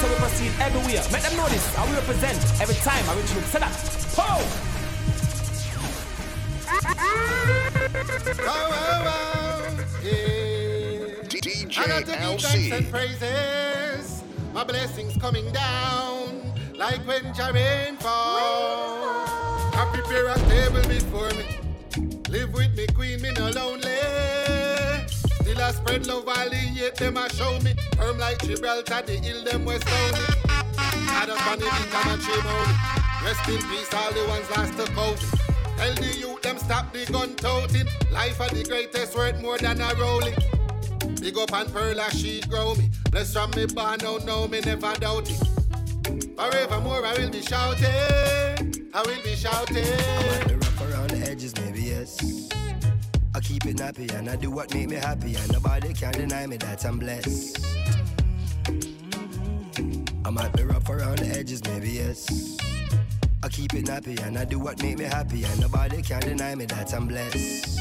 so we proceed everywhere. Make them know this, how we represent every time I reach you. Say that. Ho! Yeah. DJ I got to give thanks LC. and praises. My blessings coming down like when Jaren fall. I prepare a table before me. Live with me, queen, me no lonely. Still I spread love while yet them a show me. Firm like Gibraltar, the hill them west on me. I just want it come and shame on. Rest in peace, all the ones lost to COVID. Tell the youth them stop the gun toting. Life are the greatest worth more than a rolling. Big up and pearl as she grow me. Bless from me born, no, no, me never doubt it. Forevermore I will be shouting. I will be shouting. Me rough around the edges, maybe yes. I keep it nappy and I do what make me happy, and nobody can deny me that I'm blessed. I might be rough around the edges, maybe yes. I keep it nappy and I do what make me happy, and nobody can deny me that I'm blessed.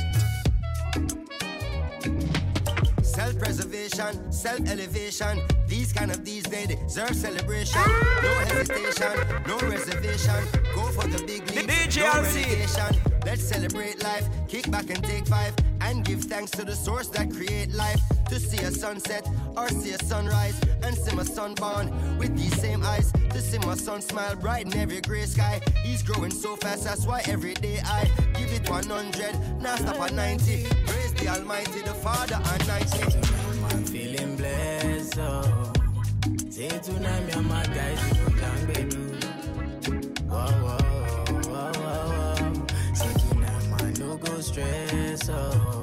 Self-preservation, self-elevation. These kind of these they deserve celebration. Ah! No hesitation, no reservation. Go for the big leagues, DJ no LC. relegation. Let's celebrate life, kick back and take five, and give thanks to the source that create life. To see a sunset or see a sunrise, and see my son born with these same eyes. To see my son smile bright in every gray sky. He's growing so fast, that's why every day I give it 100, now stop at 90. Praise the Almighty, the Father and 90. I'm feeling blessed, oh. Say tonight, me and my guys, we go down, baby. Whoa, whoa, whoa, whoa, whoa. Say tonight, man, no go stress, oh.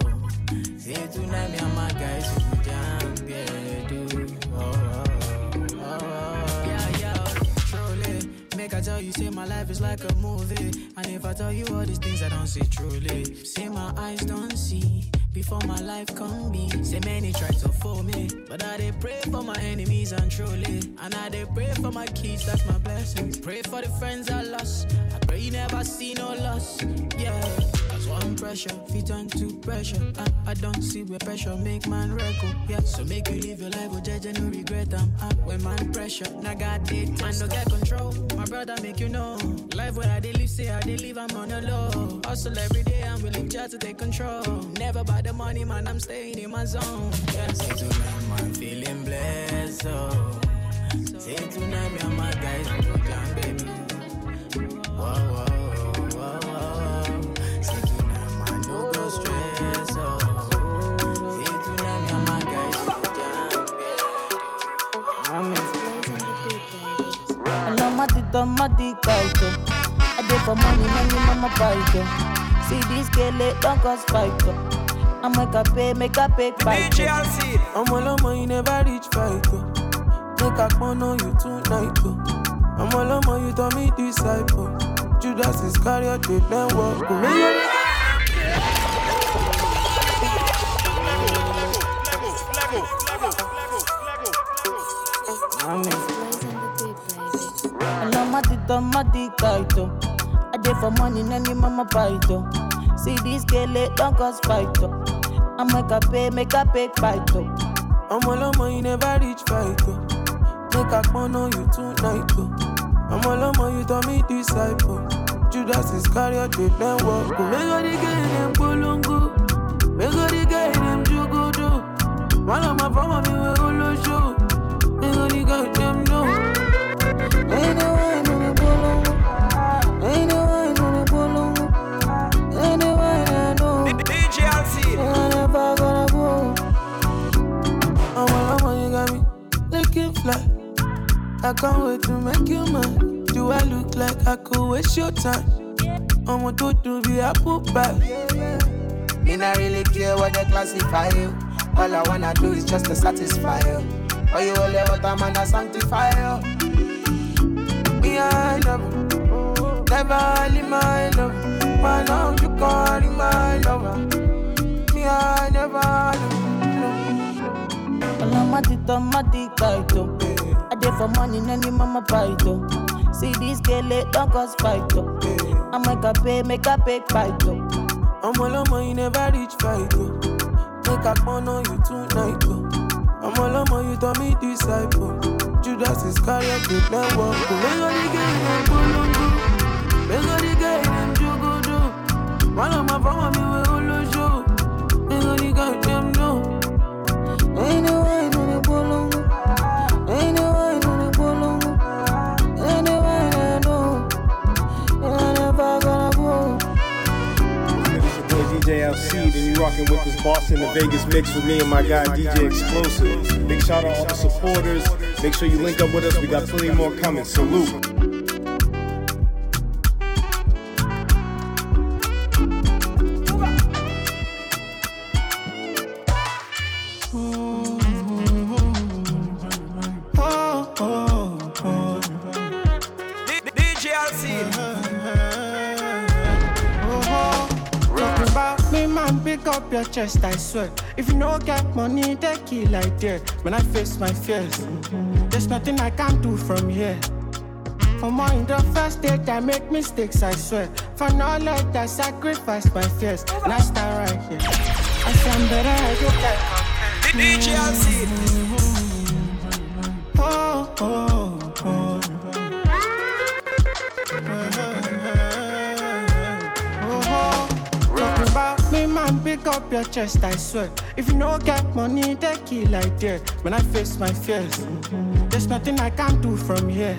Say tonight, me and my guys, we go down, baby. Oh, oh, oh, oh. Yeah, yeah, truly. Make I tell you, say my life is like a movie. And if I tell you all these things I don't see truly, say my eyes don't see. Before my life come be, say many try to fool me, but I they pray for my enemies and truly, and I they pray for my kids, that's my blessing. Pray for the friends I lost, I pray you never see no loss, yeah. One pressure, fit on to pressure. I, I don't see where pressure make man record, yeah. So make you live your life with judge and no regret. I'm up when man pressure, now God did, man don't get control. My brother make you know, life where I they live, say I live, I'm on the low. Hustle every day, I'm willing just to take control. Never by the money, man, I'm staying in my zone. Yeah, say tonight, man, feeling blessed, oh. Say tonight, me and my guys, down, baby. Whoa, whoa, whoa, Anamatita matikaito I dey for money, money, mama fight See this girl, it don't cause fight I make a pay, make a pay fight DJ LC. I'm all on you never reach fight. oh. Make a phone on you tonight. I'm all on you tell me disciple. Judas Iscariot, they then walk. oh. Anamatita matikaito I dey for money, money, mama fight oh. See this girl, it don't cause fight oh. I make a pay, make a pay fight oh. I'm all on you never reach fight. oh. Make a phone on you tonight. oh. I'm all on my, you tell me disciple. Judas is Iscariot, they then walk. oh. Make all the girl them kulungu. Make all the girl them jugudu. One of my former me we I can't wait to make you mine. Do I look like I could waste your time? I'm a to do the apple pie. Me not really care what they classify you. All I wanna do is just to satisfy you. Or you only what I'm gonna sanctify you. Me, I love you. Never leave my love. Why now you calling my lover? Me, I never love Anamatita matikaito I dey for money, money, mama fight oh. See this girl, it don't cause fight oh. I make a pay, make a pay fight I'm all on you never reach fight. oh. Make a phone on you tonight. oh. I'm all on you tell me disciple. Judas Judas Iscariot did not walk. Make mix with me and my guy DJ Explosive. Big shout out all the supporters. Make sure you link up with us. We got plenty more coming. Salute. Chest, I swear. If you no get money, they kill like that. When I face my fears, there's nothing I can do from here. For more in the first date, I make mistakes, I swear. For knowledge, I sacrifice my fears. And I stand right here. I stand better, you can DJ LC. Up your chest, I swear. If you no get money, they kill like that. When I face my fears, there's nothing I can do from here.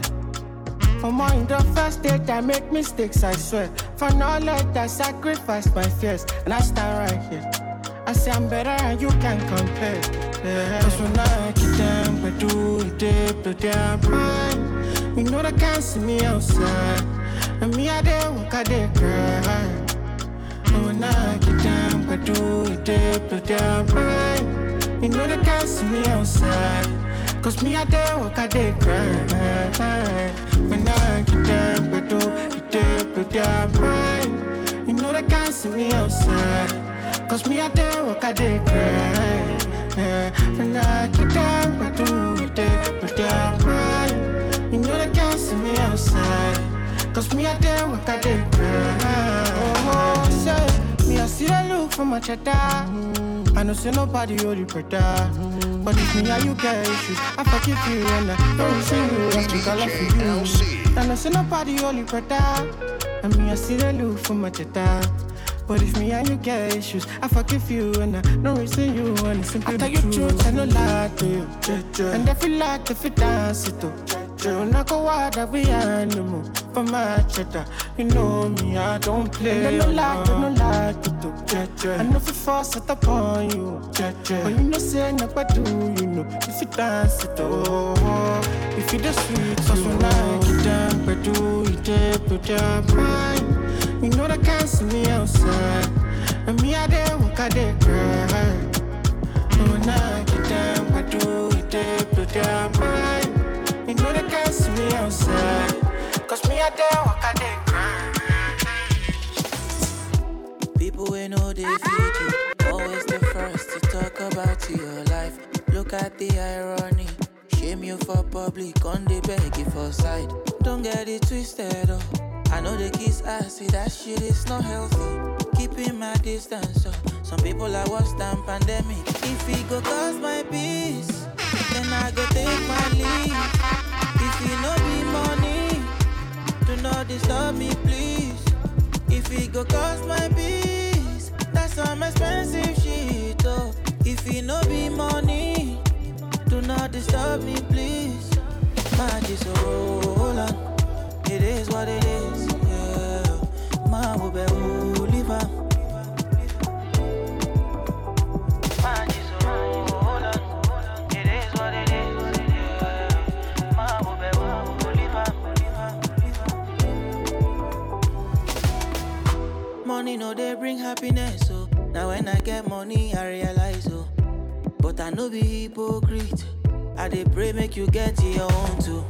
For more in the first date, I make mistakes, I swear. For knowledge, I sacrifice my fears. And I stand right here. I say I'm better and you can compare. Yeah. Cause when I get down, I do it, they blow their mind. You know they can't see me outside. And me, I dey walk, I dey cry. And when I get down, I do it, they blow their mind. You know they can't see me outside. Cause me, I dey walk, I dey cry. When I get down, I do it, they blow their mind. You know they can't see me outside. Cause me, I dey walk, I dey cry. When I get down, I do it, they blow their mind. You know they can't see me outside. Cause me, I dey walk, I dey cry. Oh, say, me, I see for my cheddar. I know say nobody hold you better. But if me and you get issues, I forgive you and I don't see you. I speak a lot for you. I know say nobody hold you better. And me, I see the look for my cheddar. But if me and you get issues, I forgive you and I don't reason you and it's simply I tell you truth, I no lie to you. And if you like, if you dance it too. You not go wild that we animal for my cheddar. You know me, I don't play. And I no like, I no like to do. I know if you force it upon you. But you know, say no, but do you know? If you dance it, oh, if you the sweet, so when I get down, but do you dip, put your mind. You know they can't see me outside. And me, I dey walk, dey cry. And when I get down, I do it, they put their mind. Outside. Cause me, I dey walk, dey cry. People we know they feed you. Always the first to talk about your life. Look at the irony. Shame you for public, on the beg you for side. Don't get it twisted, oh. I know the kiss I see that shit is not healthy. Keeping my distance, so some people are worse than pandemic. If it go cause my peace, then I go take my leave. If it no be money, do not disturb me, please. If it go cost my peace, that's some expensive shit, oh. If it no be money, do not disturb me, please. My oh, hold on. It is what it is, yeah. My will be Money no they bring happiness, so now when I get money I realize, oh. But I no be hypocrite. I dey pray make you get your own too.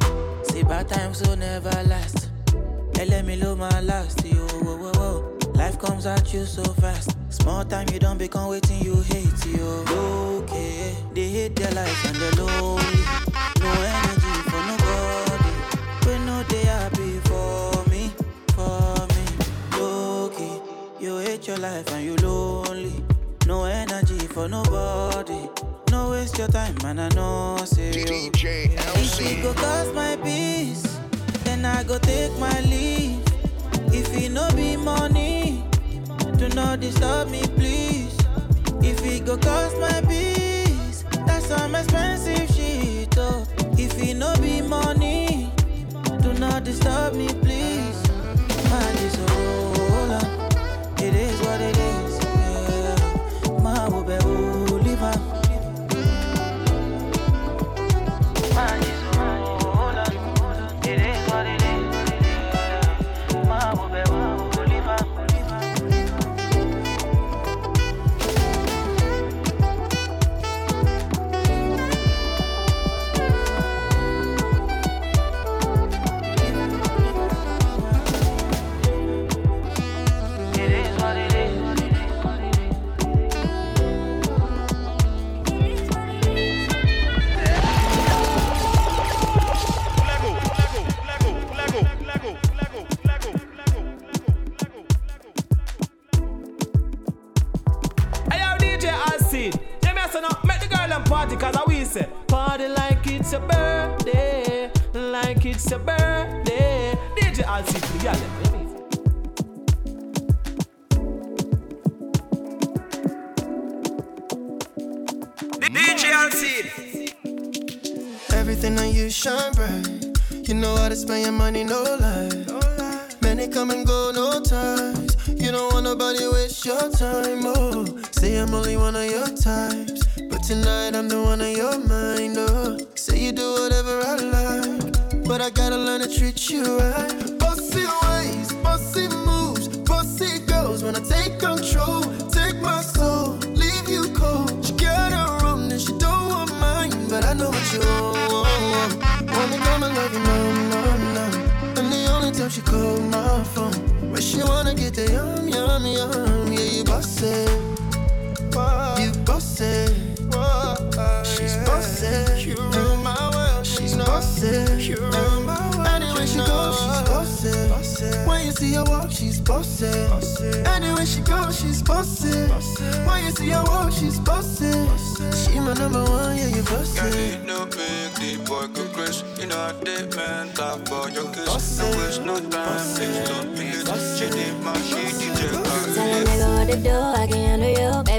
Say bad times will never last. Hey, let me low my last, yo. Whoa, whoa, whoa. Life comes at you so fast. Small time you don't become waiting you hate, yo. Okay, they hate their life and they're lonely. No energy for nobody. We know they happy your life and you lonely. No energy for nobody. No waste your time, man. I know, say. Oh. DJ If he go cost my peace, then I go take my leave. If he no be money, do not disturb me, please. If he go cost my peace, that's some expensive shit. Oh, if he no be money, do not disturb me, please. Man, is roller. It is what it is.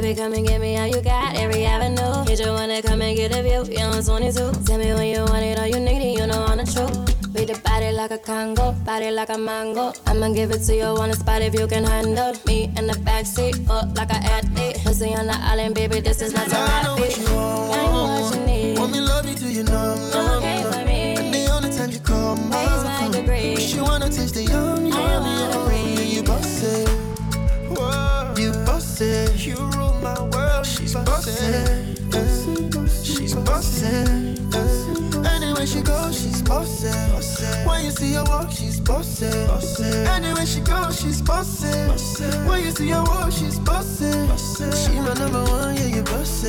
Baby, come and get me how you got every avenue. Hit you wanna come and get a view, you on 22. Tell me when you want it, all you need it, you know I'm the truth. Beat the body like a Congo, body like a mango. I'ma give it to you on the spot if you can handle me in the backseat, up like an athlete. Pussy on the island, baby, this is not I know what you want. I know what you need. Want me love you till you numb, numb, Okay numb. for me. And the only time you my Raise my degree. you wanna taste the yum, She's boss it. She's boss it. Anywhere she goes, she's boss it. When you see her walk, she's boss it. Anywhere she goes, she's boss it. When you see her walk, she's boss it. She my number one, yeah, you boss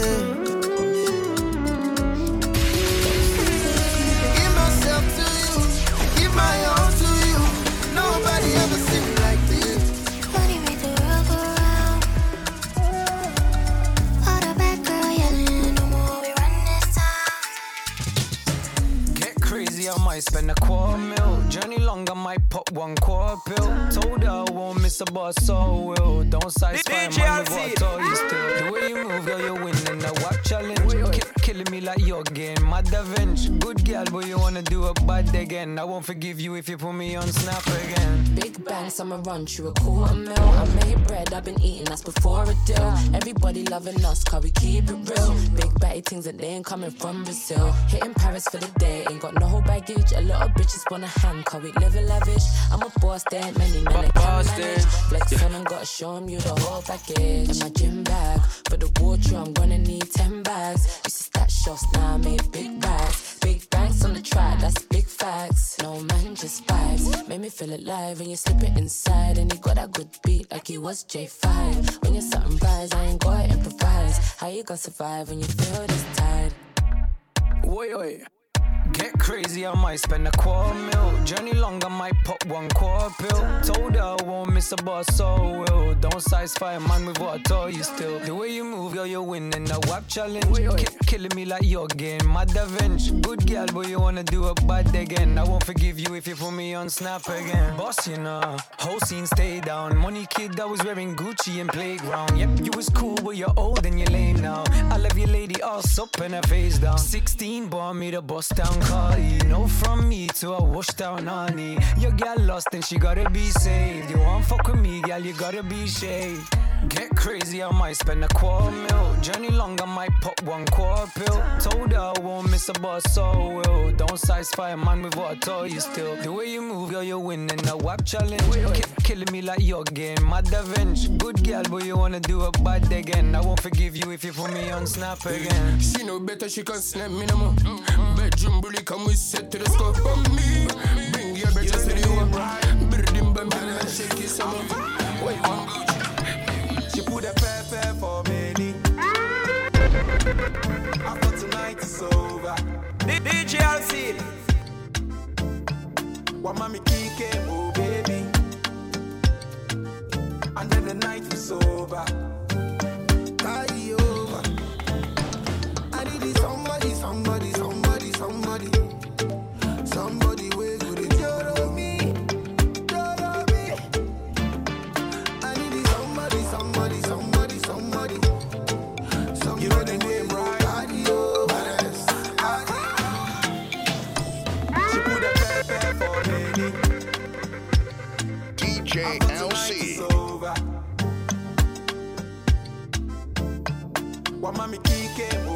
spend a quarter mil. Journey long, I might pop one quarter pill. Told her I won't miss a bus, so I will. Don't satisfy DJ man with what I Alcid. told you still. The way you move, girl, you're winning the WAP challenge. Keep killing me like your game, my Da Vinci. Good girl, but you wanna do it bad again. I won't forgive you if you put me on Snap again. Big banks, I'ma run through a quarter mil. I made bread, I've been eating, that's before a deal. Everybody loving us, cause we keep it real. Big batty things that they ain't coming from Brazil. Hitting Paris for the day, ain't got no whole baggage. A lot of bitches wanna hang, cause we live lavish. I'm a boss, there ain't many men that can manage. Flex on and gotta show 'em you the whole package. In my gym bag, for the water, I'm gonna need 10 bags. Used to stack shots, now I made big bags. Big banks on the track, that's big facts. No man, just vibes. Make me feel alive when you slip it inside. And you got that good beat like you was J5. When you're something rise, I ain't gotta improvise. How you gonna survive when you feel this tired? Oi, oi. Get crazy, I might spend a quarter mil. Journey long, I might pop one quarter pill. Told her I won't miss a bus, so will. Don't satisfy a man with what I told you still. The way you move, girl, you're winning the WAP challenge. Ki- killing me like you're getting mad revenge. Good girl, but you wanna do it bad again. I won't forgive you if you put me on snap again. Boss, you know, whole scene stay down. Money kid that was wearing Gucci and playground. Yep, you was cool, but you're old and you're lame now. I love your lady, ass up and her face down. 16 bought me the bust down Cardi. No from me to a wash down honey. Your girl lost and she gotta be saved. You want fuck with me, girl, you gotta be shaved. Get crazy, I might spend a quarter mil. Journey long, I might pop one quarter pill. Told her I won't miss a bus, so will. Don't satisfy a man with what I told you still. The way you move, girl, you're winning the WAP challenge. Ki- killing me like you're getting mad revenge. Good girl, but you wanna do a bad again. I won't forgive you if you put me on snap again. She know better, she can't snap me no more. Bedroom bully, come we set to the scope on me. Bring your bitches to the home. Birdim bam bam, shake it some more. DJ Alcid. What mommy kike, oh baby. And then the night is over. Mommy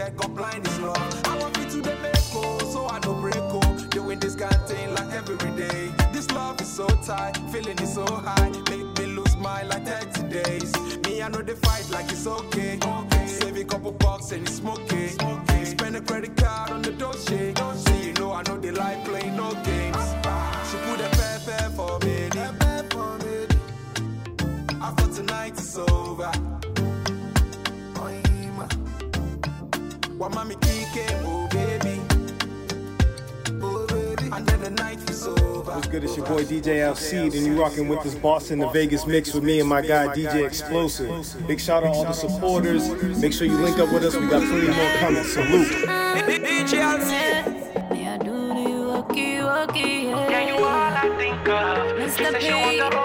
conflicted, got blind is love. I want you to the echo, so I no break oh. Doing this kind of thing like every day. This love is so tight, feeling is so high. Make me lose my like 30 days. Me, I know they fight like it's okay. okay. Save a couple bucks and it's smoky. smoky. Spend a credit card on the Dolce. So you know I know they like playing no mommy kike, oh baby. Oh baby. And then the night is over. What's good? It's your boy DJ Alcide, and you rocking with this boss in the Vegas mix with me and my guy DJ Explosive. Big shout out to all the supporters. Make sure you link up with us. We got plenty more coming. Salute. DJ Alcid. Yeah, do the walkie walkie, yeah. Yeah, you all I think of. She said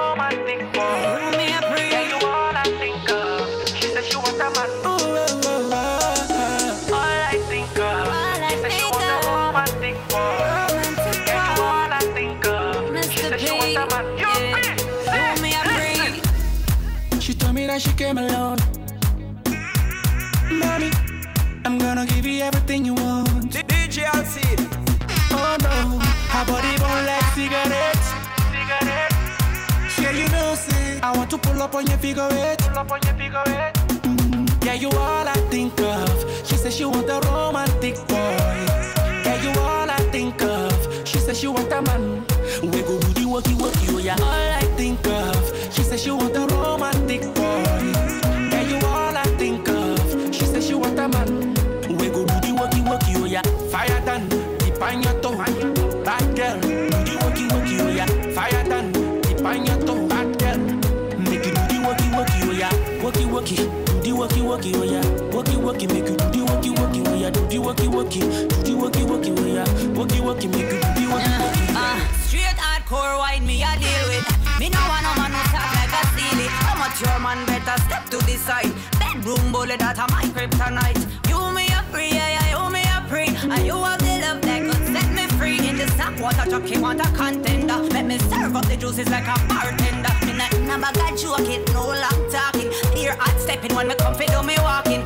that she came alone. Mommy, I'm gonna give you everything you want. DJ Alcid. Oh no, her body burn like cigarettes. Yeah, you know, say I want to pull up on your figure eight. Pull up on your figure eight. Mm-hmm. Yeah, you all I think of. She said she want a romantic boy. Yeah, you all I think of. She said she want a man. We go do the walkie walkie, oh yeah. Walkie do the walkie walkie, oh yeah. Walkie walkie, make you do. Uh, straight hardcore wine me I deal with. Me no want no man who talk like a silly. How much your man better step to the side. Bedroom bully that a my kryptonite. You me a free, yeah, yeah, you me a free. And you have the love that could set me free. In the snap water truck, want a contender. Let me serve up the juices like a bartender. Me not never got joke it, no long talking. Here hot stepping when me come fi do me walking.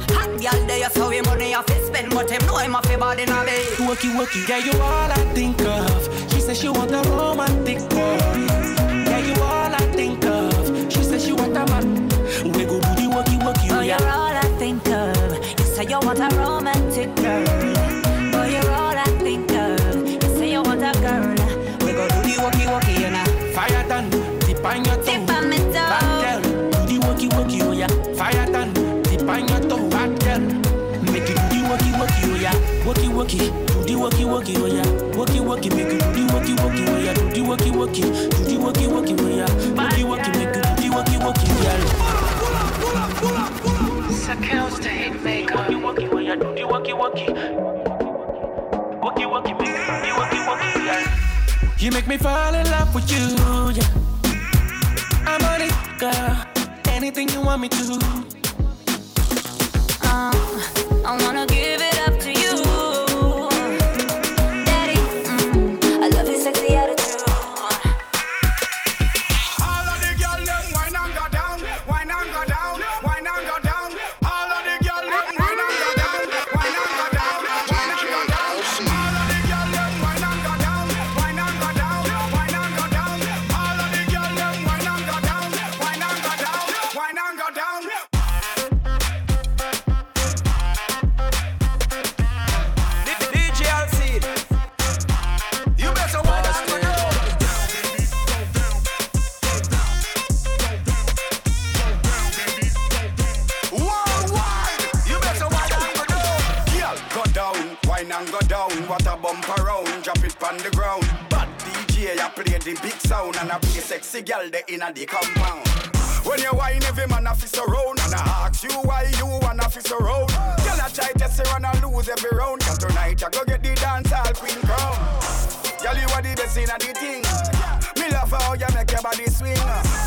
But him know I'm a favor in a bay. Worky, worky, yeah, you all I think of. She said she want a romantic boy. Yeah, you all I think of. She said she want a man. We go do the worky, worky, Oh, oh, you're all I think of. You say you want a romantic girl. Worky, worky, do the worky, worky, oh yeah. Worky, worky, make you do the worky, worky, oh yeah. Do the worky, worky, do the worky, worky, oh yeah. Worky, worky, make you do the worky, worky, girl. Sakels the hitmaker. Worky, worky, oh yeah. Do the worky, worky. Worky, worky, make you do the worky, worky, girl. You make me fall in love with you, yeah. I'm on it, girl. Anything you want me to. Uh, I wanna give it inna the compound. When you wine, every man a fist around And I ask you why you wanna fist around. Girl, I try to say run and lose every round. Cause tonight I go get the dance all queen crown. Girl, you are the best in the thing. Me love how you make your body swing.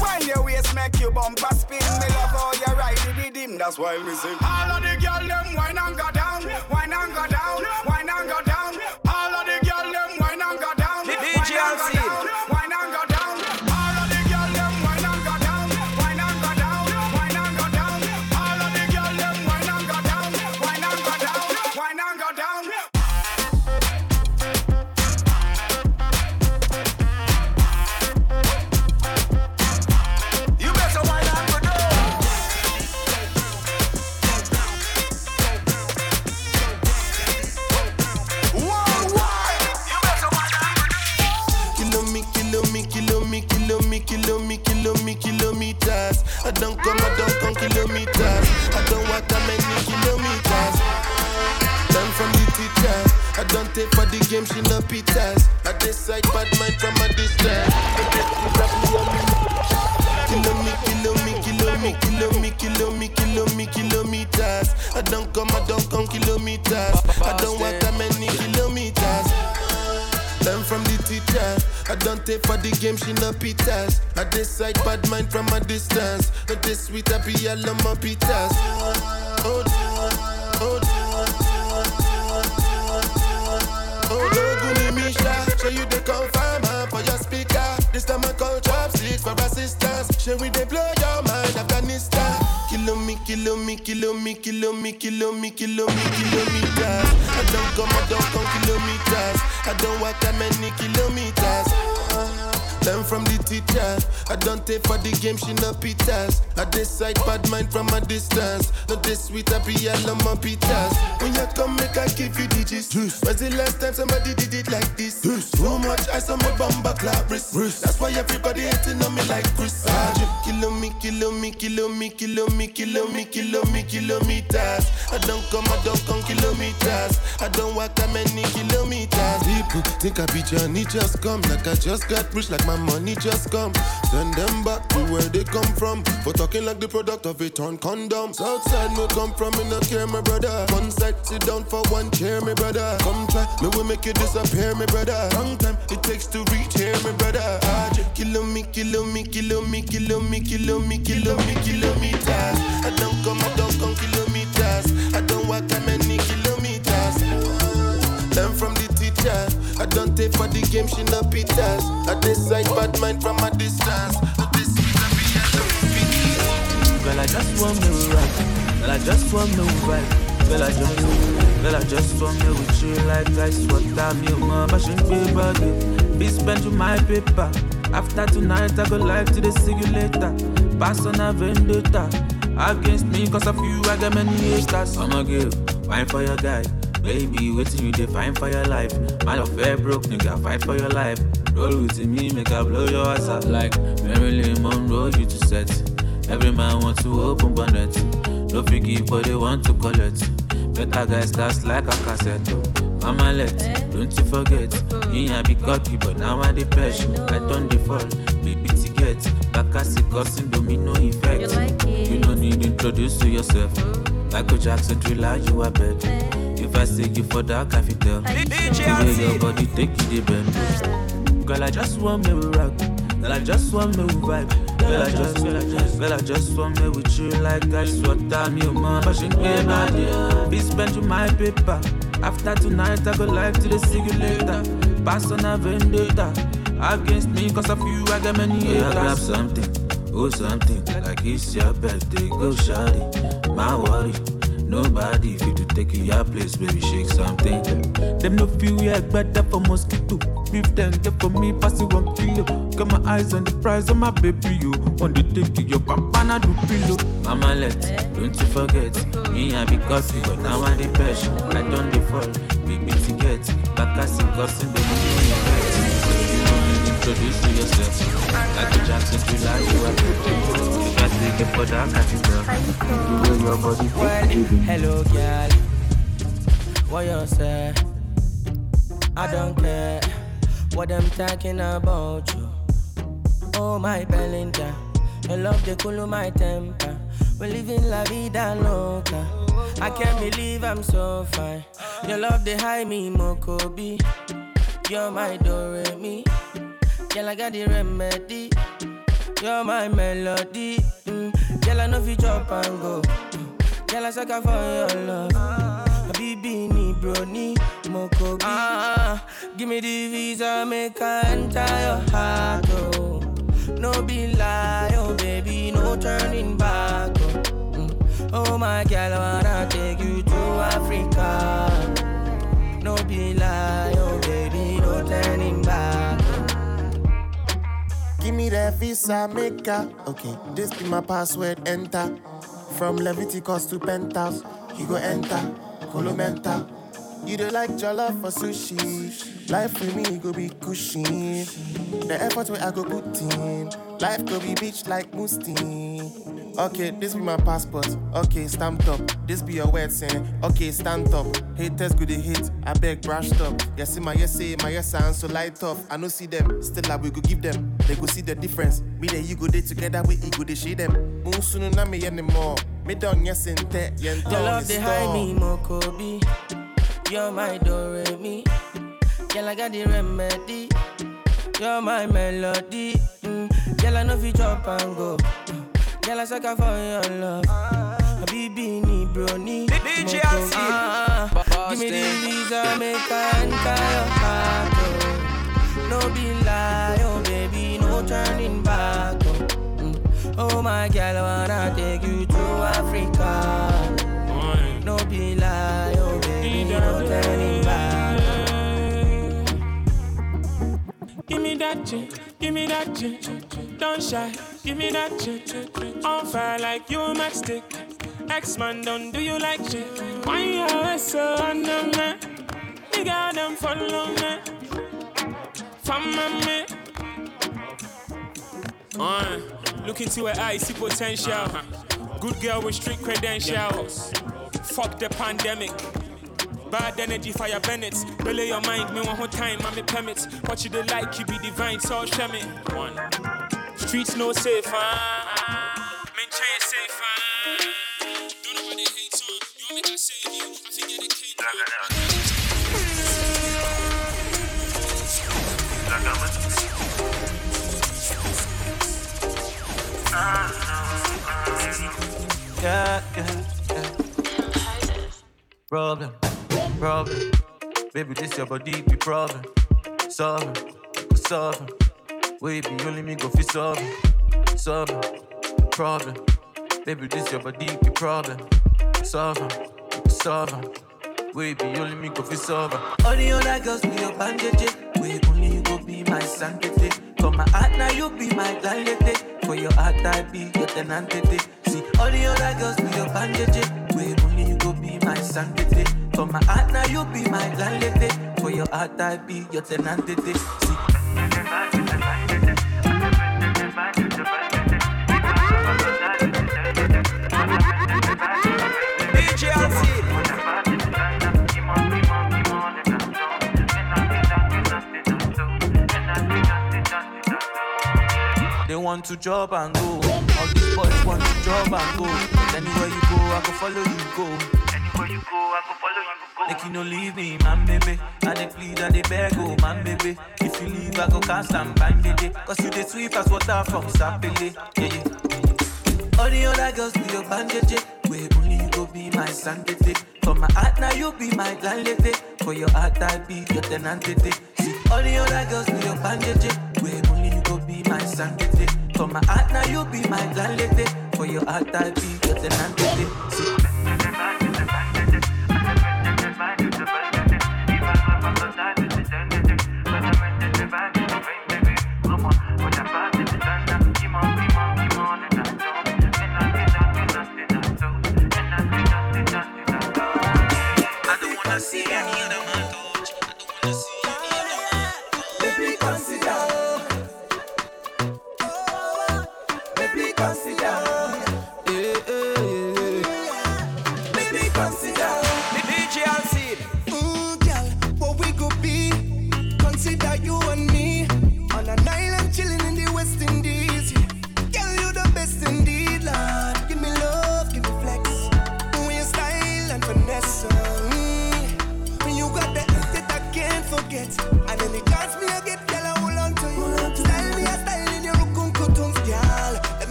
When your waist make you bumper spin. Me love how you ride the rhythm That's why we sing. All of the girl them wine and go down Wine and go down from. I don't take for the game, she no pitas. I decide bad mind from a distance. Kilo me, kilo me, kilo me, kilo me, kilo me, kilo me, kilometers. I don't come, I don't come kilometers. I don't walk that many kilometers. Learn from the teacher. I don't take for the game, she no pitas. I decide bad mind from a distance. Not this sweet, I be all on my pitas. Oh, oh, you the confirmer for your speaker. This time I call chopsticks for assistance. Show we they blow your mind, Afghanistan. Kilo me, kilo me, kilo me, kilo me, kilo me, kilo me, kilometers. I don't come, I don't come kilometers. I don't walk that many kilometers. Learn from the teacher. I don't take for the game, she no pitas. I decide bad mind from a distance. Not this sweet, I be all on my pitas. When you come, make I give you digits. When's the last time somebody did it like this? Too much ice on my bumper clap wrist. That's why everybody hating on me like Chris. Ah, Kilo me, kilo me, kilo me, kilo me, kilo me, kilo me, kilometers. I don't come, I don't come kilometers. I don't walk that many kilometers. People think I be Johnny just come, like I just got rich, like my money just come. Send them back to where they come from. For talking like the product of a torn condom. Southside no come from, me no care, my brother. One side, sit down for one chair, my brother. Come try, me will make you disappear, my brother. Long time it takes to reach here, my brother. Ah, j- Kilo me, kilo me, kilo me, kilo me, kilo me, kilo me, kilometers. I don't come, I don't come kilometers. I don't walk that don't take for the game, she no pitas. I decide bad mind from a distance. Not this sweet, I be a Girl, I just want me right. Girl, I just want me right. Girl, I just, girl, I just want me with you like ice water. Me, bashing me body. Be spend you my paper. After tonight, I go live to the see. Pass on a vendetta. Against me, cause of you, I got many haters. I'ma give, wine for your guy. Baby, waiting you define for your life. Man of fair broke, nigga, fight for your life. Roll with me, make I blow your ass up like Marilyn Monroe, you to set. Every man wants to open bonnet. No figgy, but they want to collect. Better guys cast like a cassette. Mama let, don't you forget. Yeah, I be cocky, but now I the pressure. I the fall, baby to get. Back as it causing domino effect. You no need introduce to yourself. Michael Jackson thriller, you are bed. If I say you for dark, I feel tell. The way your body take you the bend. Girl, I just want me with rock. Girl, I just want me with vibe. Girl, I just, girl, I just, girl, I just want me with you like ice water. Me, man, but she ain't bad. Be spend you my paper. After tonight, I go live to the see you later. Pass on a vendetta. Against me, cause of you, I got many haters. Yeah, grab something, oh something. Like it's your birthday, go shawty. My worry. Nobody fit to take in your place, baby, shake something. Them no feel yeah, better for mosquito. Beef them, get for me, pass it one kilo. Got my eyes on the prize of my baby, you. On the take to your papa, na do pillow. Mama let, don't you forget. Me, I be coffee, but now I'm the passion. I don't default, baby, to get. Back as it goes in the movie, Introduce to yourself. Like a Jackson, feel like you are good. If I for that, I can tell. The way your body Well, hello, girl. What you say? I don't care what them talking about you. Oh, my Belinda. Your love, they cool of my temper. We're living la vida loca. I can't believe I'm so fine. Your love, they high me, Mokobi. You're my Doremi. Girl, I got the remedy. You're my melody. Mm. Girl, I know if you drop and go. Mm. Girl, I sucker for your love. Habibi ni brony, moko Ah, give me the visa, make I enter your heart. Oh. No be lie, oh baby, no turning back. Oh, Mm. oh my girl, I wanna take you to Africa. No be lie, oh baby, no turning back. Give me that visa maker. Okay, this be my password. Enter. From Leviticus to Penthouse, you go enter. Colomenta. You don't like jollof for sushi. Life for me go be cushy. The effort where I go put in. Life go be bitch like Musti. Okay, this be my passport. Okay, stamped up. This be your word saying. Eh? Okay, stand up. Haters go the hate. I beg brushed up. Yes, see my yes say my yes sound so light up. I no see them. Still I we go give them. They go see the difference. Me and you go there together. We go they shade them. Moon na me anymore. Me done yes in te yen Your love they hide me, Mokobi. You're my Doremi. Girl, I got the remedy. You're my melody. Mm. Girl, I know if you drop and go. Mm. Girl, I sucker for your love. Habibi ni brony. DJ Moko- Alcid. Ah, Give me the visa, make I enter your heart. Oh. No be lie, oh baby, no turning back. Oh, Mm. oh my girl, I wanna take you to Africa. No be lie, Give me that chick, give me that chick. Don't shy, give me that chick. On fire like you matchstick. X-Man, don't do you like shit? Why you always so under me? Nigga, them follow me. Follow me. Uh, look into her eyes, see potential. Good girl with street credentials. Fuck the pandemic. Bad energy, fire Bennett. Belay your mind, me one whole time, I'm a permit. What you dey like, you be divine, so show me. One. Streets no safe, huh? Men try and safe, huh? Don't know what they hate on. You want me to save you? I think get a cake. Yeah, yeah, yeah. Problem, problem. Baby, this your body be problem. Solve Solving, solving. Wait, be only me go fi solving, solving. Problem. Baby, this your body be problem. Solve 'em. Wait, be only me go fi solve. All the other girls be your bandage. Wait, only you go be my sanctity. For my heart now you be my landlady. For your heart I be your tenantity. See, all the other girls be your bandage. Wait, only you go be my sanctity. For my heart now you be my landlady. For your heart I be your tenantity. See. They want to job and go. All these boys want to job and go. But anywhere you go, I go follow you go. Anywhere you I go follow you go. Make you no leave me, man, baby. I they plead and they beg, oh, man, baby. If you leave, I go cast and bind, baby. Cause you they sweep as water from Sapele. Yeah, yeah. All the other girls be your bandage. Where only you go be my sanctity. For my heart, now you be my landlady. For your heart, I be your tenantity. See, all the other girls be your bandage. Where only you go be my sanctity. For my heart, now you be my landlady. For your heart, I be your tenantity. See.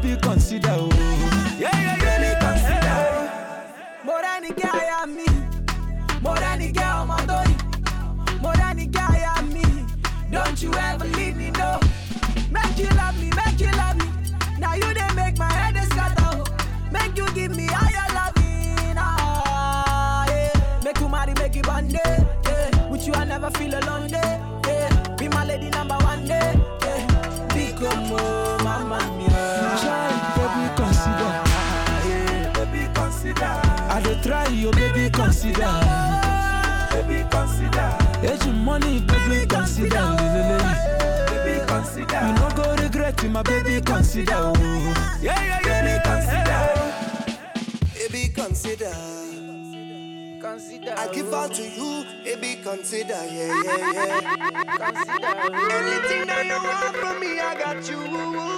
Baby, consider. Try your baby, consider. Baby, consider. Age money, baby, consider. Baby, consider. You no go regret it, my baby, consider. Oh. Yeah, yeah, yeah. Baby, consider. Baby, consider. Consider. I give all to you, baby, consider. Yeah, yeah, yeah. Consider. Anything that you want from me, I got you.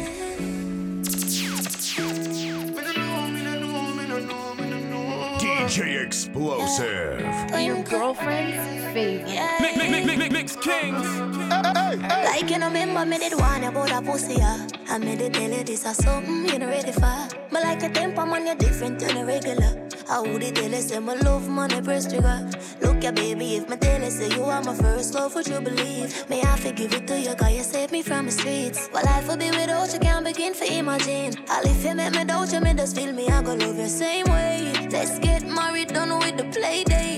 DJ Explosive. Your girlfriend's favorite. Mix, mix, mix, mix, mix kings. Like you know, remember me did one about a pussy, yeah. I made it tell you this or something you not ready for. But like a temper man, you're different than a regular. How would it tell say my love money press trigger? Look ya baby, if my tell say you are my first love, would you believe? May I forgive it to you, cause you saved me from the streets. Well, life would be without you, can't begin to imagine. All if you make me doubt you, me just feel me, I go love you same way. Let's get married, done with the play.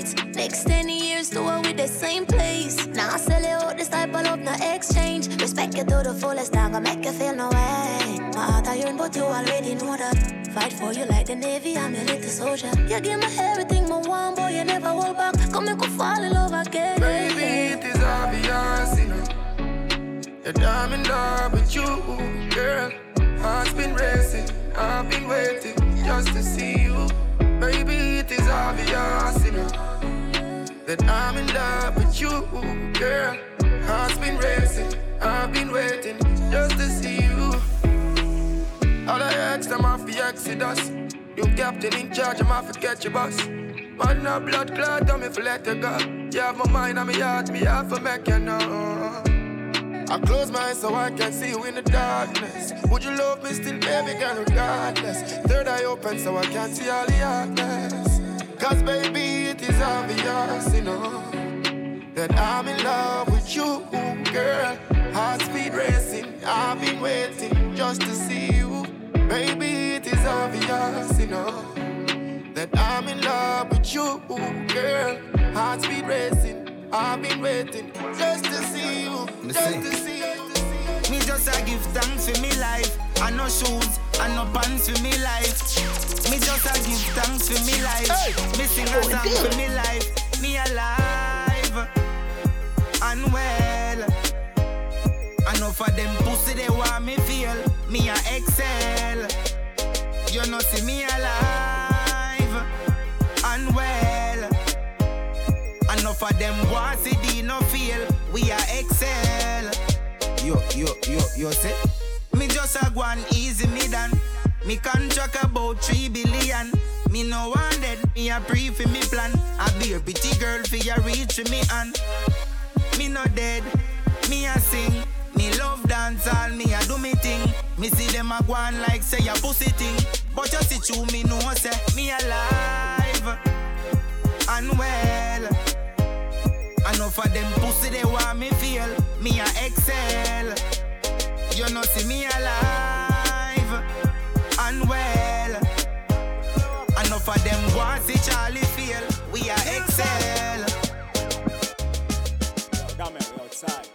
Next 10 years, do it with the same place. Now I sell you out this type of love, no exchange. Respect you to the fullest, I'm gonna make you feel no way. My heart I yearn, but you already know that. Fight for you like the Navy, I'm your little soldier. You give me everything, my one boy, you never hold back. Come and go fall in love again. Baby, it is obvious, you know. That I'm in love with you, girl. Heart's been racing, I've been waiting just to see you. Baby, it is obvious, you know. That I'm in love with you, girl. Heart's been racing, I've been waiting just to see you. All I ask them off the exodus. You captain in charge, I'm off to catch your bus. Man, no blood clot, tell me for let you go. You have my mind and my heart, me have to make you know. I close my eyes so I can see you in the darkness. Would you love me still, baby, girl, regardless? Third eye open so I can see all the darkness. Cause baby, it is obvious, you know, that I'm in love with you, girl. Heart speed racing, I've been waiting just to see you. Baby, it is obvious, you know, that I'm in love with you, girl. Heart speed racing, I've been waiting just to see you, just to see you. Me just a give thanks for me life. I no shoes, I no pants for me life. Me just a give thanks for me life. Me sing a oh, song for me life. Me alive and well. I know for them pussy they want me feel. Me a excel. You know see me alive and well. I know for them want see D no feel. We are excel. Yo, yo, yo, yo, say. Me just a go on easy, me done. Me contract about three billion. Me no want dead, me a pre for me plan. I be a pretty girl for ya reach for me and me no dead. Me a sing, me love dance all me a do me thing. Me see them a go on like say a pussy thing, but you see true me know say me alive and well. I know for them pussy they want me feel me a excel. You know see me alive and well. I know for them want see Charlie feel we are excel. Down outside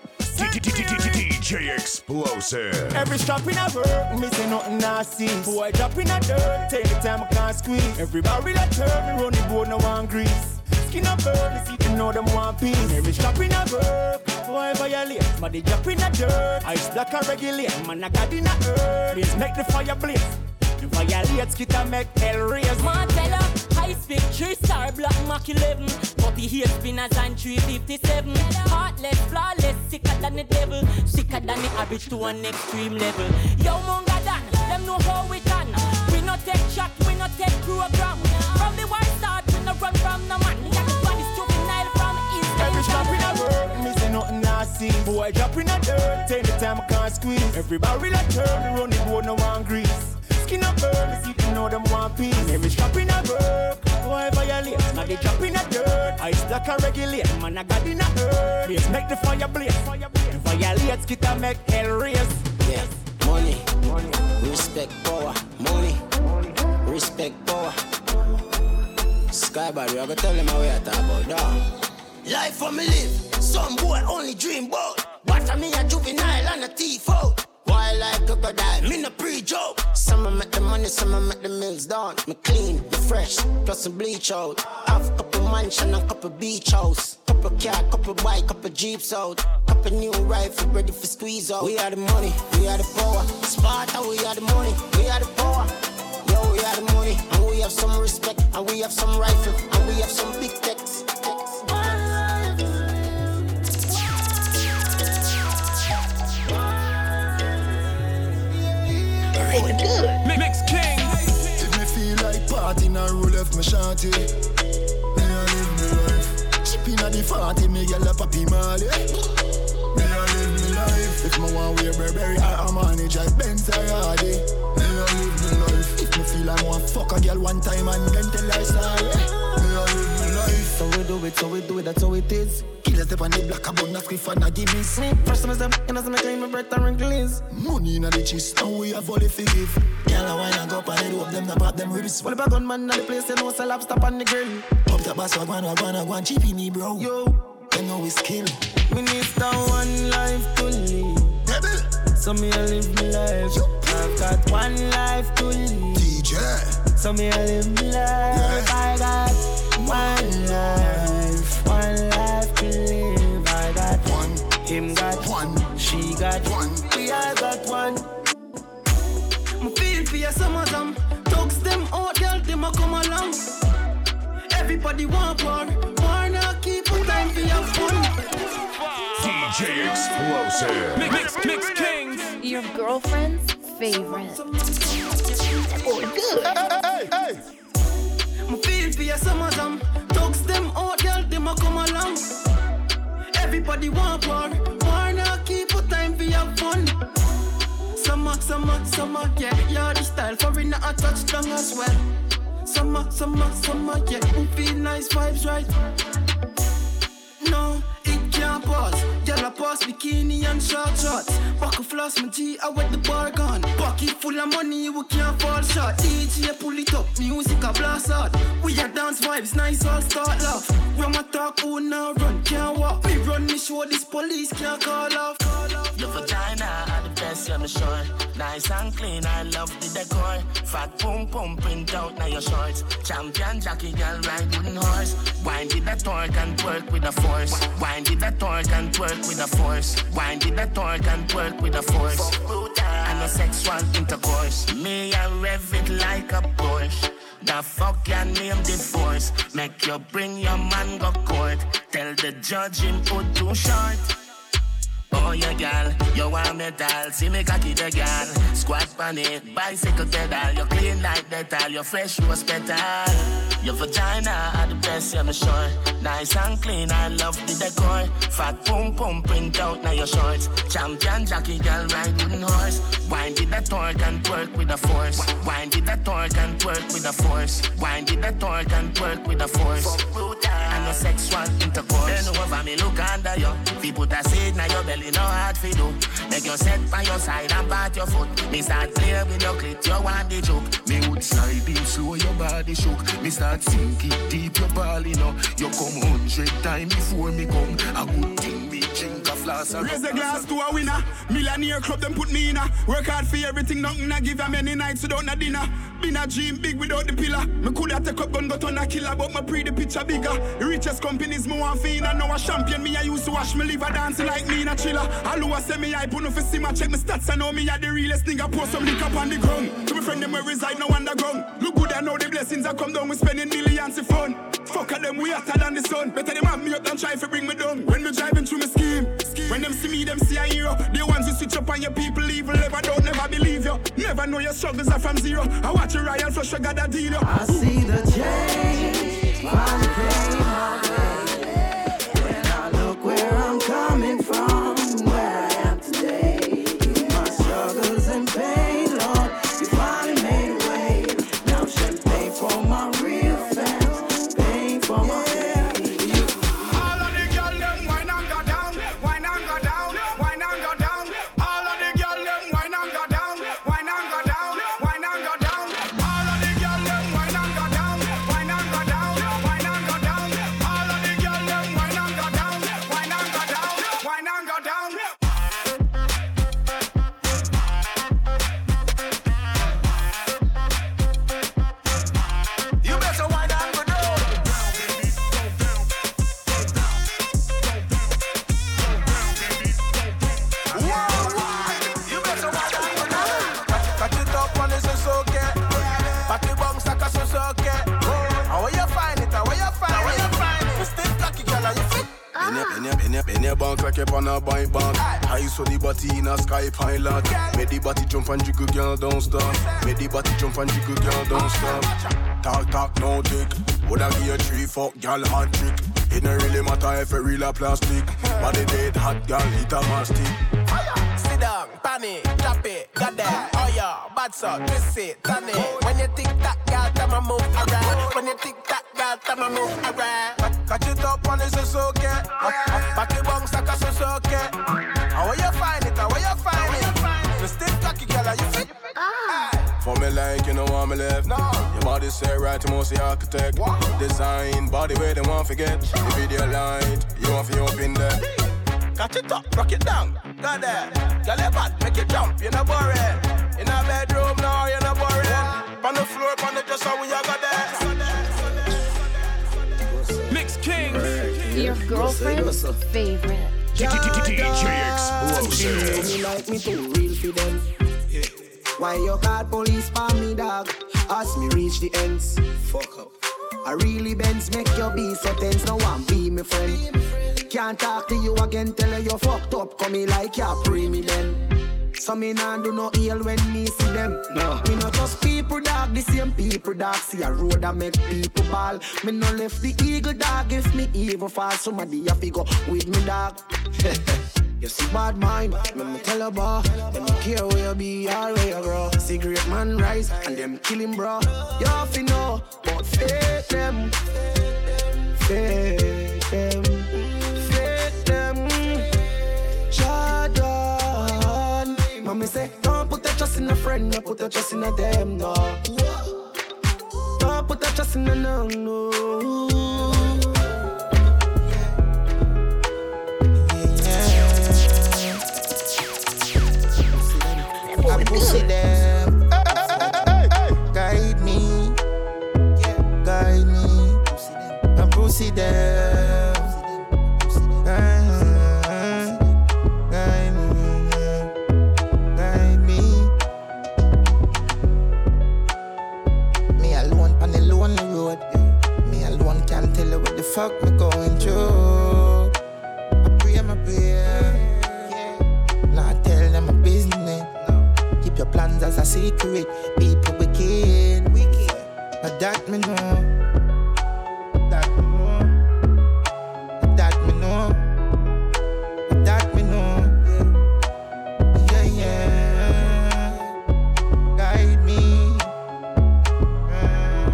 DJ Explosive. Every strap in a work, me say nothing nasty. Boy drop in a dirt, take the time I can't squeeze. Every barrel a turn, me run the board, no one grease. Skin a burn, see them know them want peace. Every strap in a work, boy violate. But they drop in a dirt, Ice Block a regulate. Man I got in a earth, please make the fire blaze. The violate, skit a make hell raise. Martella, high speed, 3 star, black Mach 11. 48 spinners and 357. Heartless, flawless, sicker than the devil. Sicker than the average to an extreme level. Yo, Munga Dan, them know how we done. We no take shot, we no take program. From the white no run from no man. We got the body juvenile from East Every strap in a work, me say nothing nasty. Boy drop in a dirt, take the time I can't squeeze. Every barrel a turn, me run the board, no one grease. Skin a burn, me see them know them want peace. Every strap in a work, boy violate. Now they drop in a dirt, Ice Block a regulate. Man I got in a earth, please make the fire blaze. The violate, skit a make hell raise. Yeah, money, money, respect power, money, respect power. Skybody, I go tell them how we are talk about dog. Life for me live, some boy only dream about. What me a juvenile and a thief out. Wild like crocodile, me no pre-joke. Some a make the money, some a make the mills down. Me clean, me fresh, plus some bleach out. A couple mansion and a couple beach house. Couple car, couple bike, couple jeeps out. Couple new rifle ready for squeeze out. We are the money, we are the power. Sparta, we are the money, we are the power. Yo, we are the money, and we have some respect, and we have some rifle, and we have some big techs. Mix King. If me feel like party, now roll off my shanty. Me a live me life. Chip inna the party, me gyal a poppy molly. Me a live me life. If me want wear Burberry, I am manage a Benz or Hardy. Me a live me life. If me feel I want fuck a girl one time and then tell her sorry. it, so we do it, that's how it is. Killers step on the block, a bun a squiff and a give me. First time I step, and I say me clean my breath and wrinkles. Money in the chest, now we have all the forgive. Girl, I wine and go up and head up them, not pop them ribs. Well, if a gunman in the place, they know sell lobster on the grill. Pop the bass, wagwan, wagwan, wagwan, cheapy me, bro. Yo, they know we skill. Minista, one life to live. So me I live my life. I've got one life to live. DJ. So me I live my life. I got one life, one life to live. I got one. Him got one. She got one. We all got one. Me feel for your some of them. Talks them out, girl, them a come along. Everybody want war. War not keep time for your fun. DJ Explosive. Mix, mix, kings. Your girlfriend's favorite. Hey, hey, Me feel for your of them. Talks them out, girl, them a come along. Everybody want war. War not keep a time for your fun. Summer, summer, summer, yeah, yeah, the style for in a touchdown as well. Summer, summer, summer, yeah, feel nice vibes, right? No, it can't pause. Girl, I pass bikini and short shorts. Buckle floss, my G, I wet the bar gun. Pocket full of money, you can't fall short. DJ, pull it up, music a blast out. We are dance vibes, nice all start love. When I talk, who now run, can't walk. Me run, me show this police can't call off. Call off. Your vagina best, I'm sure. Nice and clean, I love the decor. Fat pum pum print out now your shorts. Champion jockey girl ride wooden horse. Wind with the torque and work with the force. Wind with the torque and work with the force. Wind with the torque and work with the force. And a sexual intercourse. Me I rev it like a Porsche. The fuck your name divorce. Make you bring your man go court. Tell the judge him put too short. Oh, oh, yeah, girl, you want metal, see me cocky the gal. Squat on it, bicycle pedal, you clean like metal, you fresh rose petal. Your vagina are the best, I'm sure. Nice and clean, I love the decor. Fat pum pum print out now your shorts. Champion jockey girl ride wooden horse. Wind with the torque and work with the force. Wind with the torque and work with the force. Wind with the torque and work with the force. And no sexual intercourse. Bend over me, look under you. Put a seed now your belly, no hard fi do. Make you set by your side and pat your foot. Me start play with your clit, you want the joke. Me would slide in slow, your body shook. Me start sink it deep, your body know. You come hundred times before me come. A good drink a flask of Raise the glass to a winner. Millionaire club, them put me in a. Work hard for everything, nothing I give them many nights without no dinner. Been a dream big without the pillar. Me coulda take up gun, but on a killer, but my pre the picture bigger. The richest companies me want fi I know now a champion. Me I used to watch me liver dancing like me in a chiller. All who a say me put no fi see my check my stats. I know me a the realest nigga. Pour some liquor on the ground. To my friend them where reside no underground. Look good, I know the blessings I come down. We spending millions of fun. Fuck at them, we hotter than the sun. Better them have me up than try to bring me down. When me driving through my scheme. When them see me, them see a hero. The ones who switch up on your people evil. Never don't never believe you. Never know your struggles are from zero. I watch a royal flush, I got a deal. you. I see the change, girl, don't stop. Make the body jump and jiggle, girl, don't stop. Talk, talk, no tick. Would I give you three, fuck, girl, hot trick. It don't really matter if it real or plastic. But Body dead, hot, girl, hit a mastic. Sit down, panic, drop it, that. Oh yeah, bad so, twist it, turn it. When you tick tock, girl, come and move around. When you tick tock, girl, tell me move around. Catch it up on. Back it bounce like a so okay. How you find like you know want me left. No. Your body say right to most the architect. What? Design body where they want forget. The video light, you want to open there. Catch it up, rock it down. Got there. Girl, you bad, make it jump. You're not boring. In a bedroom now, you're not boring. On the floor, on the dresser, we are got there. Mix King. Your girlfriend's favorite. DJ Explosive. You like me too real for them. Why you call police for me, dog? Ask me reach the ends. Fuck up. I really bends make your be so tense. No one be my friend. Can't talk to you again, tell her you fucked up. Come me like you pre me then. So me nah do no ill when me see them. No. Me not just people dog, the same people dog. See a road that make people ball. Me no left the eagle dog if me evil fall. Somebody have to go with me dog. You see bad mind, me me tell her boy. Them don't care where you be or where you grow. Cigarette man rise and them kill him bro. You have to know, but fake them. Fake them. Fake them. Jordan. Mommy say, don't put your trust in a friend No put your trust in a them, no. Don't put your trust in a no, no pussy them. Guide me. Guide me. I pussy them. Guide secret. People wicked. Wicked. But that me know. Me know. Me know. Me know. Yeah, yeah. Guide me. Uh,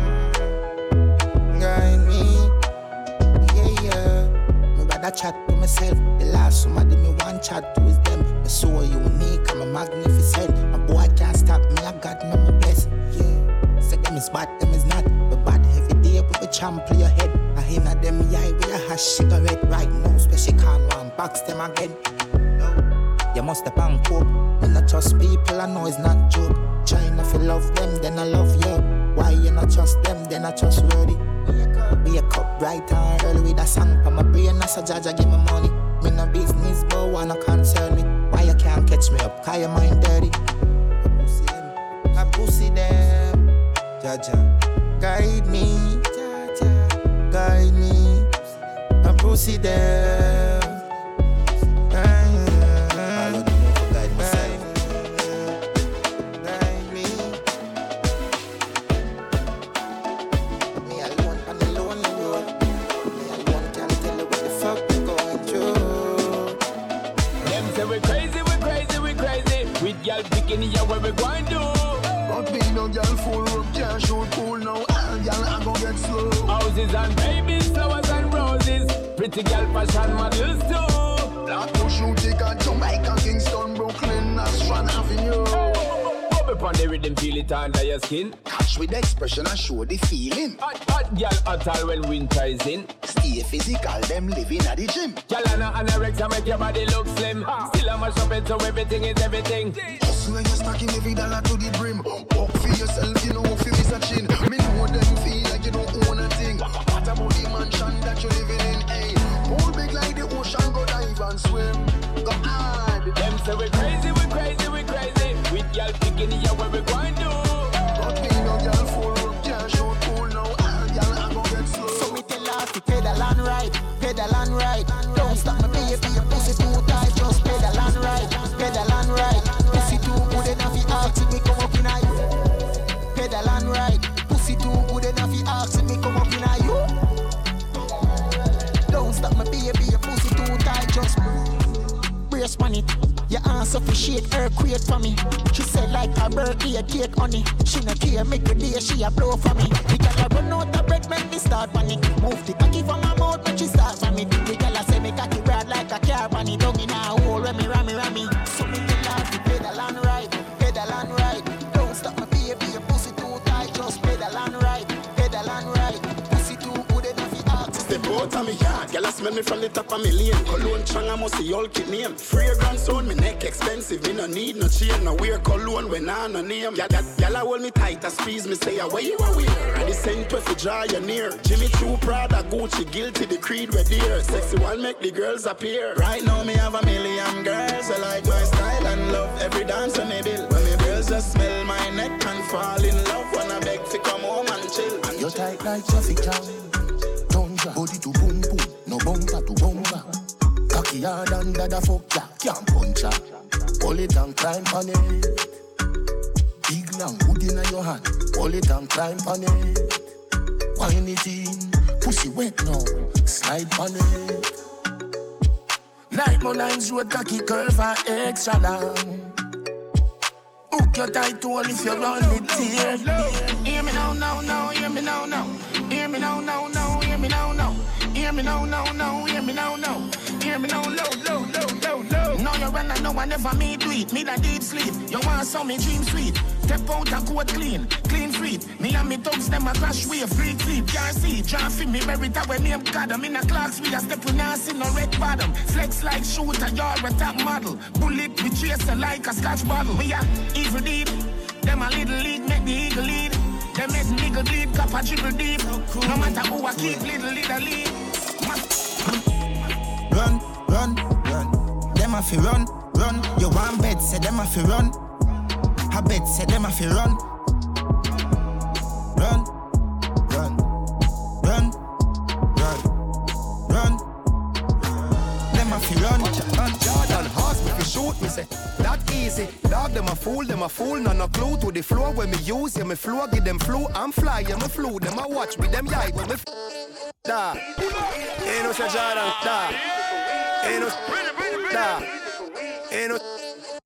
guide me. Yeah, yeah. Me chat to myself. The last somebody me want chat to is champ on your head. I hear na them eye with a hash cigarette right now. Special can't box them again. You must have bang cope. Me not trust people, I know it's not joke. Trying to love them, then I love you. Why you not trust them, then I trust worthy. Wake up bright and early with a song for my brain. As a judge, give me money. Me no business, but wanna concern me. Why you can't catch me up? Cause your mind dirty. I pussy them. I pussy them. Jah Jah, guide me. Jah Jah, guide me. I pussy them. Guide me. Me alone on the lonely road. Me alone can't tell you what the fuck we going through. Them say we crazy, we crazy, we crazy. With y'all picking here what we going do. But me no girl full room can't shoot pool now. All girl I go get slow. Houses and Pretty girl fashion models too. Black to shoot it at Jamaica, Kingston, Brooklyn, Astron Avenue. Bubble on the rhythm, feel it under your skin. Catch with the expression and show the feeling. Hot, hot girl, hot all when winter is in. Stay physical, them living at the gym. Girl, and anorexia make your body look slim. Ah. Still I'm a shopping, so everything is everything. Hustle and you're stacking every dollar to the brim. Walk for yourself, you know, if you miss a chin. Me know them feel like you don't own a thing. What about the mansion that you're living in? Dive and swim. Go hard. Them say we crazy, we crazy, we crazy. With y'all picking here what we going do. But me no girl full room can't shoot pool now. All I go get slow. So we tell her to pedal and ride, pedal and ride. On it. Your ass officiate her create for me. She said like a birthday cake honey. She no care make a day she a blow for me. The girl a run out of breath make me start panic. Move the cocky from my mouth when she start vomit. The girl a say me cocky broad like a car bunny. Down in a out of me yard, girl, I smell me from the top of me lane. Cologne chang, I must see all kid name. Fragrance on me neck expensive, me no need no chain, no wear cologne when I no name. That girl, I hold me tight, I squeeze me, say, ah, where you are wear? I the scent with the draw you near. Jimmy Choo, Prada, Gucci, guilty, the creed, we're dear. Sexy one make the girls appear. Right now, me have a million girls, I like my style and love every dance on me bill. When me girls just smell my neck and fall in love, when I beg to come home and chill. You tight like traffic jam. Bumper to bumper. Cocky hard under the fuck ya, can't punch ya. Hold it and climb on it. Big long hood in your hand, hold it and climb on it. Wine it in, pussy wet now, slide on it. Like Molynes Road cocky curve and extra long. Hook your tight to if you run it here. Hear me now, now, now, hear me now, now. Hear me now, now, now, hear me now, now. Me now, now, now, hear me now, now. Hear me now, low, low, low, low, low. Now you run, I know I never me do it. Me that deep sleep. You want some me dream sweet. Step out and coat clean, clean feet. Me and me thugs them a crash wave, free sleep. Can't see, try fi me that when name God. I'm in a clocks, we a step with see no red bottom. Flex like shooter, you're a top model. Bullet we chase like a scotch bottle. We a evil deep. Them a little league, make the eagle lead. Them make nigga bleed, cup a dribble deep. No matter who I keep, little little lead. Run, run, run. Them a fi run, run. You want bet, say them a fi run. I bet, say them a fi run. Run, run, run, run, run. Them a fi run, run. Jordan horse me fi shoot me say that easy. Dog them a fool, them a fool, none no clue to the floor when me use. Yeah me flow, give them flu. I'm fly, yeah me flew. Them a watch with them yike when me f- da. Ain't no say Jordan da. Ain't no da. Ain't no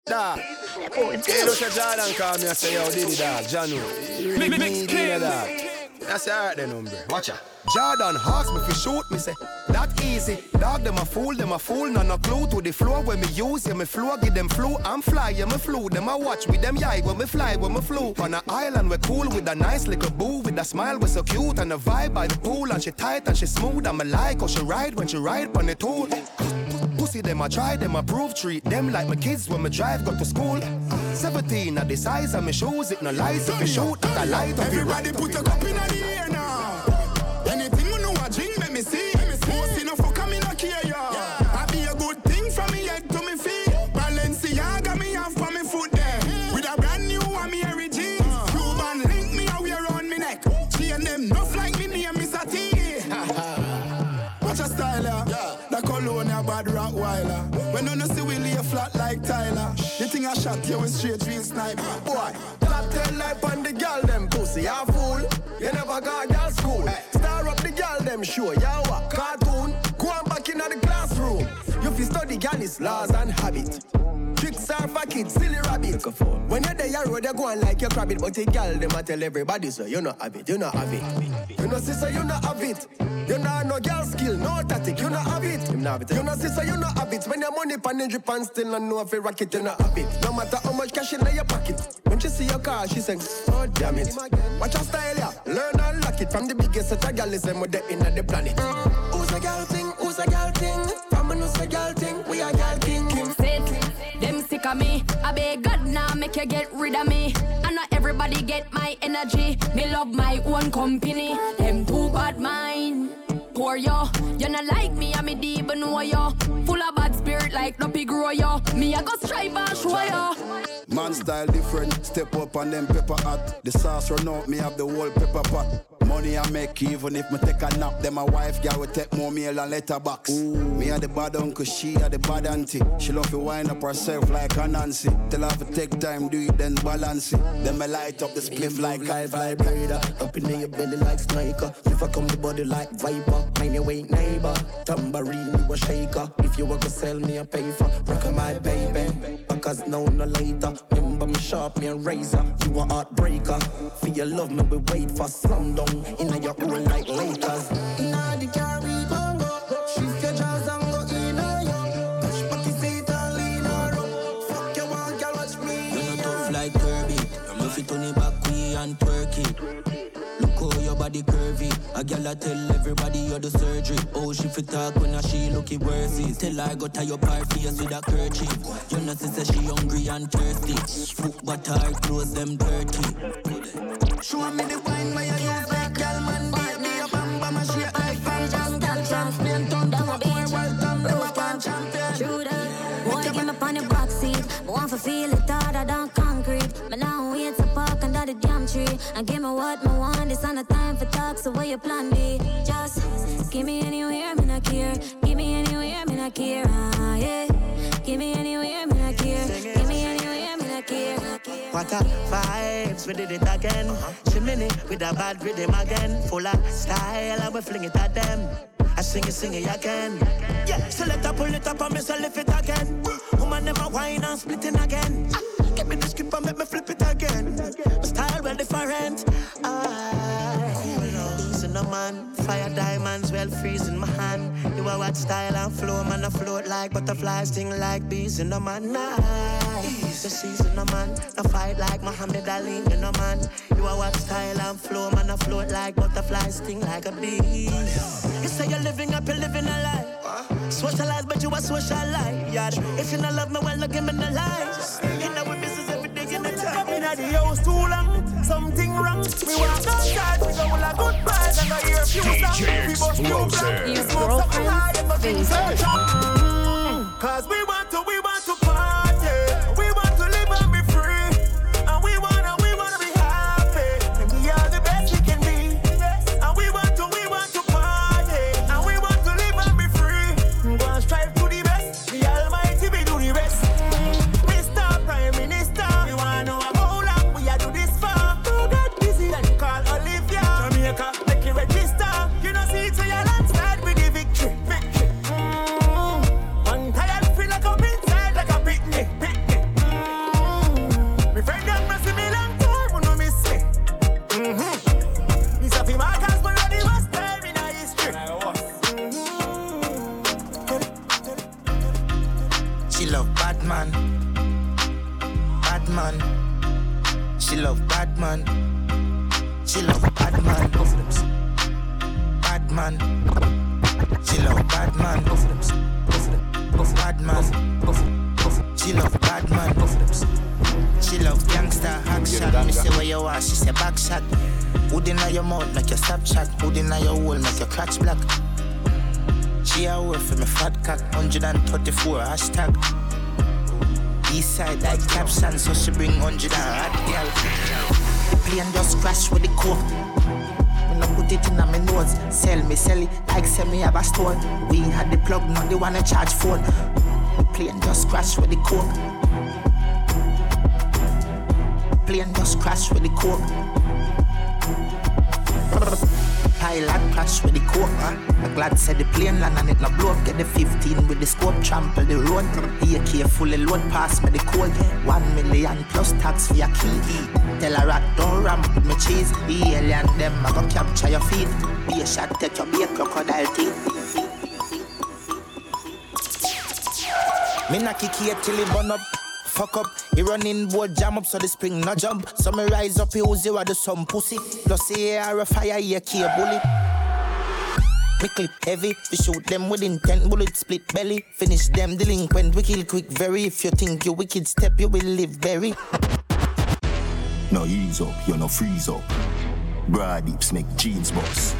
da. Ain't no say Jordan call me and say yo Diddy dog, Janu. Mix- mix Me clean. Diddy That's alright then, number. Watch out. Jordan horse me fi shoot me say that easy. Dog them a fool, them a fool, none no clue to the floor when me use. Yeah me flow, give them flu. I'm fly, yeah me flew. Them a watch with them yike when me fly, when me flew. On a island we cool with a nice little boo with a smile we so cute and a vibe by the pool and she tight and she smooth. I'm a like how she ride when she ride on the tool. Pussy them I try, them I prove treat them like my kids when me drive go to school. 17 at the size of my shoes, it no lies if you shoot a light up Everybody put a cup in the air now. When you see we lay flat like Tyler. The thing I shot you with straight real snipe. Boy, top ten life on the girl them pussy, ya fool. You never got girl school. Star up the girl them show, ya what? Cartoon, go on back in the classroom. You fi study girl is laws and habit. Tricks are for kids, silly rabbit. When you're there, you road, you go on like you crab it. But the girl, them a tell everybody, so you not have it, you not have it. You know, sister, you not have it. You not no girl skill, no tactic, you not have it. You know, sister, you not have it. When your money pan and drip and still not know if you rock it, you not have it. No matter how much cash in your pocket. When she see your car, she say, oh damn it. Watch your style, yeah. Learn and lock it from the biggest set of girl is them with the in the planet. Who's a girl thing? Who's a girl thing? From who's a girl I beg God now make you get rid of me. And not everybody get my energy. Me love my own company. Them too bad mind. Poor yo, you not like me, I me deep know yo. Full of bad spirit like Duppy grow yo. Me I go strive and show yo. Man style different, step up on them pepper hot. The sauce run out, me have the whole pepper pot. Money I make even if me take a nap. Then my wife girl will take more meal and letterbox. Me had the bad uncle, she had the bad auntie. She love to wind up herself like a Nancy. Tell her to take time, do it then balance it. Then me light up the spliff like a vibrator. Up in your belly like sniker. If I come the body like viper. Mind your way neighbor. Tambourine, you a shaker. If you want to sell me a pay for, rock my baby. cause now no later. Remember me sharp, me and razor. You a heartbreaker. For your love, me we wait for slum down. In your own like Lakers. A I tell everybody you're the surgery. Oh, she fit talk when a she looky worthy. Tell her go tie up her face with a kerchief. You know say she hungry and thirsty. Foot but her clothes them dirty. Show me the wine where you use like girl, man. Baby, your bam bam a shake like fan jam. Girl, champion, turn to a boy, welcome, number one champion. True that. Boy, get me on the back seat. Want to feel it harder than concrete. But now the damn tree. And give me what me want. It's not time for talk, so what your plan be? Just give me anywhere, me not care. Give me anywhere, me not care. Ah, yeah. Give me anywhere, me not care. Give me anywhere, me not care. What a vibes, we did it again. Mini with a bad rhythm again. Full of style, and we fling it at them. I sing it, sing it again. Yeah, so let her pull it up and me say lift it again. Woman, them a wine and splitting again. Give me the script and make me flip it style well different. Ah, Easy no man, fire diamonds well freezing my hand. You are what style and flow, man, I float like butterflies, sting like bees in the man. Nice, the season no man, I fight like Muhammad Ali, you know man. You are what style and flow, man, I float like butterflies, sting like a bee. You say you're living up, you're living a lie. Socialize, but you a. Yeah. If you not love me, well, look give me the lies. You know time. In the house too long, something wrong. We walk outside, we go with a good vibes and I hear a few songs. We bust few Your blocks. Smoke something high and my things favorite. search. Mm, Cause we want to, we hashtag. East side like caption, so she bring 100 and hot girl. Plane just crash with the coke. Me no put it in my nose. Sell me, sell it like sell me have a store. We had the plug, not the one I charge phone. Plane just crash with the coke. Plane just crash with the coke. Pilot crash with the coke. I'm glad said the plane land and it no blow up. Get the 15 with the scope, trample the road. AK fully load pass me the code. One million plus tax for your key. Tell a rat don't ramp with me cheese. The alien them I go capture your feet. Be a shot, take your be a crocodile teeth. Me knock kick here till it burn up. Fuck up, he running board jam up so the spring no jump. So me rise up, he use you do some pussy. Plus the air a fire, he a key a bully. Me clip heavy, we shoot them with intent, bullet split belly. Finish them delinquent, we kill quick very. If you think you wicked step, you will live very. No ease up, you no freeze up. Dips make jeans boss.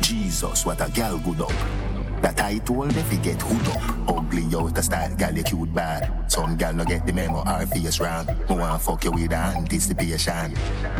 Jesus, what a gal good up. That I told if you get hood up. Ugly out the style, gal you cute bad. Some gal no get the memo, our face round. Me want fuck you with anticipation.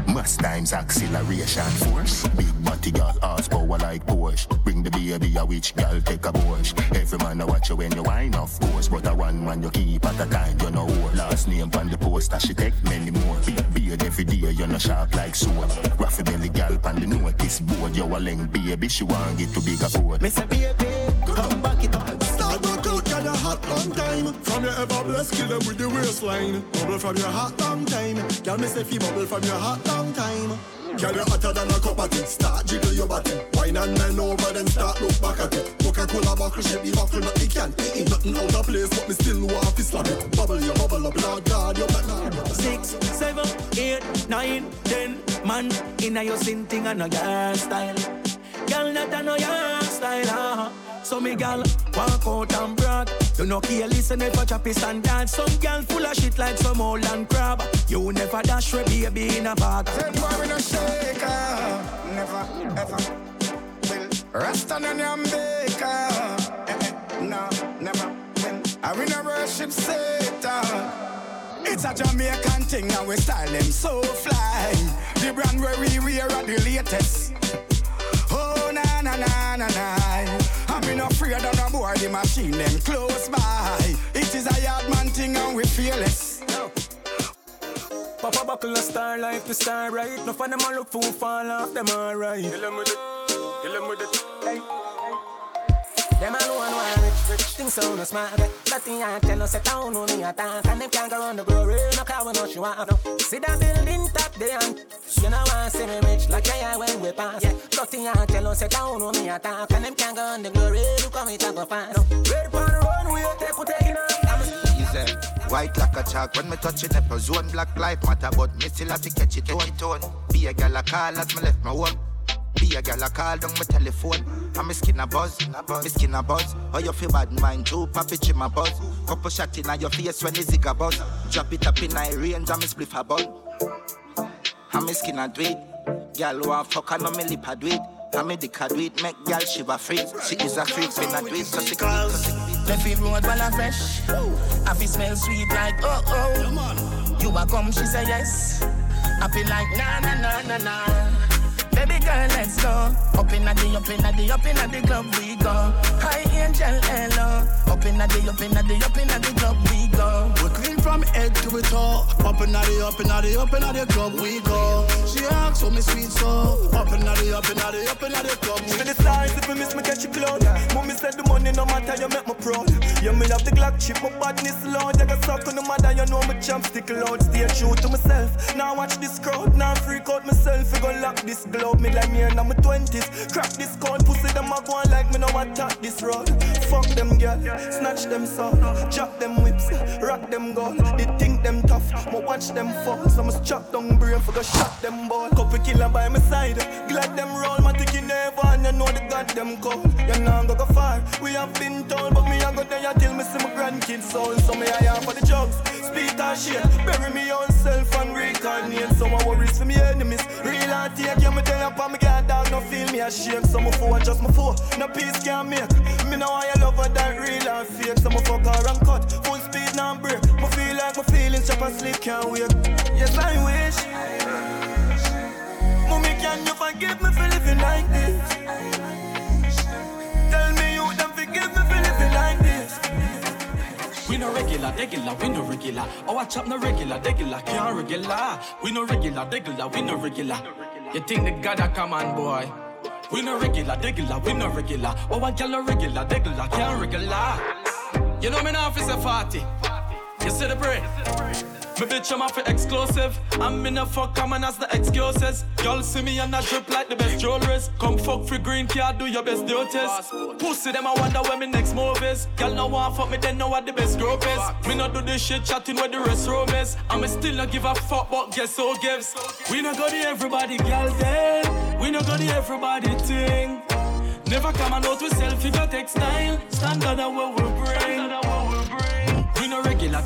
Must times acceleration. Force. Big body gal, ass power like Porsche. Bring the baby a witch gal, take a Porsche. Every man a watch you when you wine, of course. But a one man you keep at a time, you know. Last name on the poster, she take many more. Big beard every day, you know sharp like sword. Raffy belly gal on the notice board. You a leng baby, she want get to bigger board. Me say baby, come back it up. Start to cook, girl, you hot long time. From your ever blessed, kill them with the waistline. Bubble from your hot long time. Girl, me say fi bubble from your hot long time. Girl, you hotter than a cup of tea. Start jiggle your body. Wine and men over, then start look back at it. Coca-Cola buckle shape, the buckle not the can. Ain't nothing out of place, but me still want to slap it. Bubble, you bubble up, Lord God, you better. Six, seven, eight, nine, ten. Man, inna your sin thing and a girl style. Girl, not a no your style, uh-huh. So me gal walk out and brag. You know care listen if I chop and dance. Some gal full of shit like some old land crab. You never dash with baby in a bag. Said boy we no shaker, never ever will. Rasta no yam baker, eh, eh, no never will. I we no worship Satan. It's a Jamaican thing and we style them so fly. The brand where we wear are the latest. Oh na na na na na. I'm not afraid of no boy, the machine them close by. It is a yard man thing and we fearless. Papa buckle a star like the star right. No for them a look for fall off them alright. Kill them with it, kill them with it. Hey. Them alone want rich, rich things so no smart. Nothing I tell us set down on me attack, and them can't go round the glory. No car no she want no. See that building top there, you know I see me rich like I when we pass. Yeah, nothing I tell us set down on me attack, and them can't go round the glory. Look how me talk go fast. Red upon the runway, take what taking off. Easy. White like a chalk when me touch it up a zone Black life matter but me still have to catch it on tone Be a gal a call as me left my home be a gal a call down my telephone. And me skin a buzz, me skin a buzz. How you feel bad mind too, papi chim a buzz. Couple shot in your face when the zig a buzz. Drop it up in a range and me spliff a bun. And me skin a do it. Gal want fuck and no me lip a do it. And me dick a do it, make gal shiver freeze. She is a freak, me not do it, so she she Left it road while I fresh. I feel smell sweet like oh oh. You a come, she say yes. I feel like na na na na na. Baby girl, let's go. Up in the, up in the, up in the club we go. Hi angel, hello. Up in the, up in the, up in the club we go. We're clean from head to the toe. Up in the, up in the, up in the club we go. She asks for me sweet so. Up in the, up in the, up in the club we go. the stars if you miss me catch you cloud. Mommy said the money no matter you make me proud. You me have the Glock chip, my badness loud. I got suck on the mother, you know me champ stick loud. Stay true to myself. Now watch this crowd, now freak out myself. We gon' lock this globe me like me in my twenties. Crack this code, pussy them a go on like me no attack this road. Fuck them girl, snatch them son, drop them whips, rock them gun. They think them tough, but watch them fall. So I'ma chop down brain for go shot them ball. Couple killer by my side, glad them roll. My ticky never and you know the goddamn call. You know go go far, we have been told, but me I go there till me see my grandkids soul. So me I am for the drugs, speed and shit, bury me on self and reincarnate. So my worries for me enemies, real and take you me tell up on me God dog, no feel me ashamed. So my four, just my four, no peace can make. Me know I love her that real and fake. So my fuck her and cut, full speed now break. Me feel like my feelings chop sleep can't wait. Yes I wish. Mommy, can you forgive me for living like this? Tell me you don't forgive me for living like this. We no regular, regular, we no regular. Oh, I chop no regular, regular, can't regular. We no regular, regular, we no regular. You think the God a come on, boy? We no regular, regular, we no regular. Oh, I gal no regular, regular, can't regular. You know me now if it's a party. You see the break? Me bitch, I'm off for exclusive. I'm in a fuck, coming as the excuses. Y'all see me and I drip like the best jewelries. Come fuck free green card, do your best duties. Pussy them, I wonder where my next move is. Y'all know want fuck me, then know what the best group is. Me not do this shit chatting where the restroom is. I'ma still not give a fuck, but guess who gives? We not go to everybody, girl, then. We not go to everybody thing. Never come and out with selfie, textile. Standard of what we bring.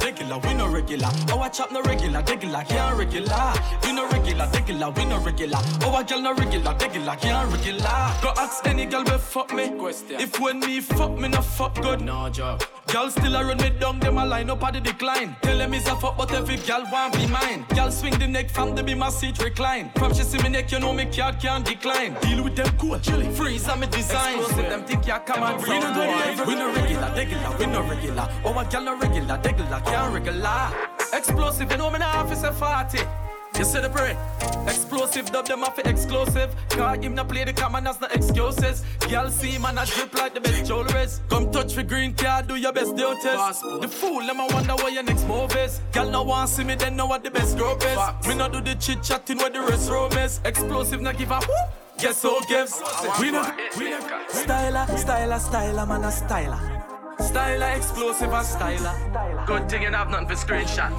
Regular, we no regular. Oh, I chop no regular, regular, can't regular. We no regular, regular, we no regular. Oh, I girl no regular, regular, can't regular. Go ask any girl we fuck me. Question. If when me fuck me, no fuck good. No joke. Girl still a run me down, them a line up at the decline. Tell them it's a fuck, but every girl want be mine. Girl swing the neck from the be my seat recline. From she see me neck, you know me card can't decline. Deal with them cool, chilly. Freeze on me design. Explosive, them think you come and We no go We no regular, regular, we no regular. Oh, a girl no regular, regular, can't regular. Explosive, you know me now officer 40. You see the celebrate. Explosive dub them off exclusive. Cause him not play the common as no excuses. Y'all see man I drip like the best jewelries. Come touch for green card, do your best deal duties. The fool, them I wonder what your next move is. Y'all no want see me, then know what the best group is. Me not do the chit chatting where the rest room is. Explosive, not give a whoop. Guess who gives? We know, we know. Styler, styler, styler, man a styler. Styler, explosive a styler. Good thing you have nothing for screenshot.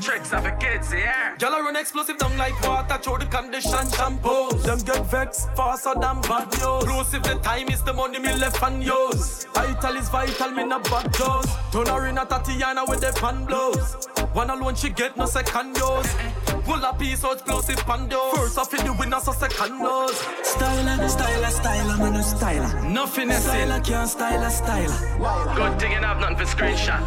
Tricks of the kids, yeah. Y'all run explosive down like water through the condition shampoos. Them get vexed faster than bad news. Explosive, the time is the money me left and yours. Vital is vital, me not bad dose. Turn her in a Tatiana with the pan blows. One alone she get no second dose. Pull a piece out explosive pandos. First off in the winners so second dose. Styler, styler, styler, man a styler. Nothing is Styler can't styler, styler. Good thing you have nothing for screenshot.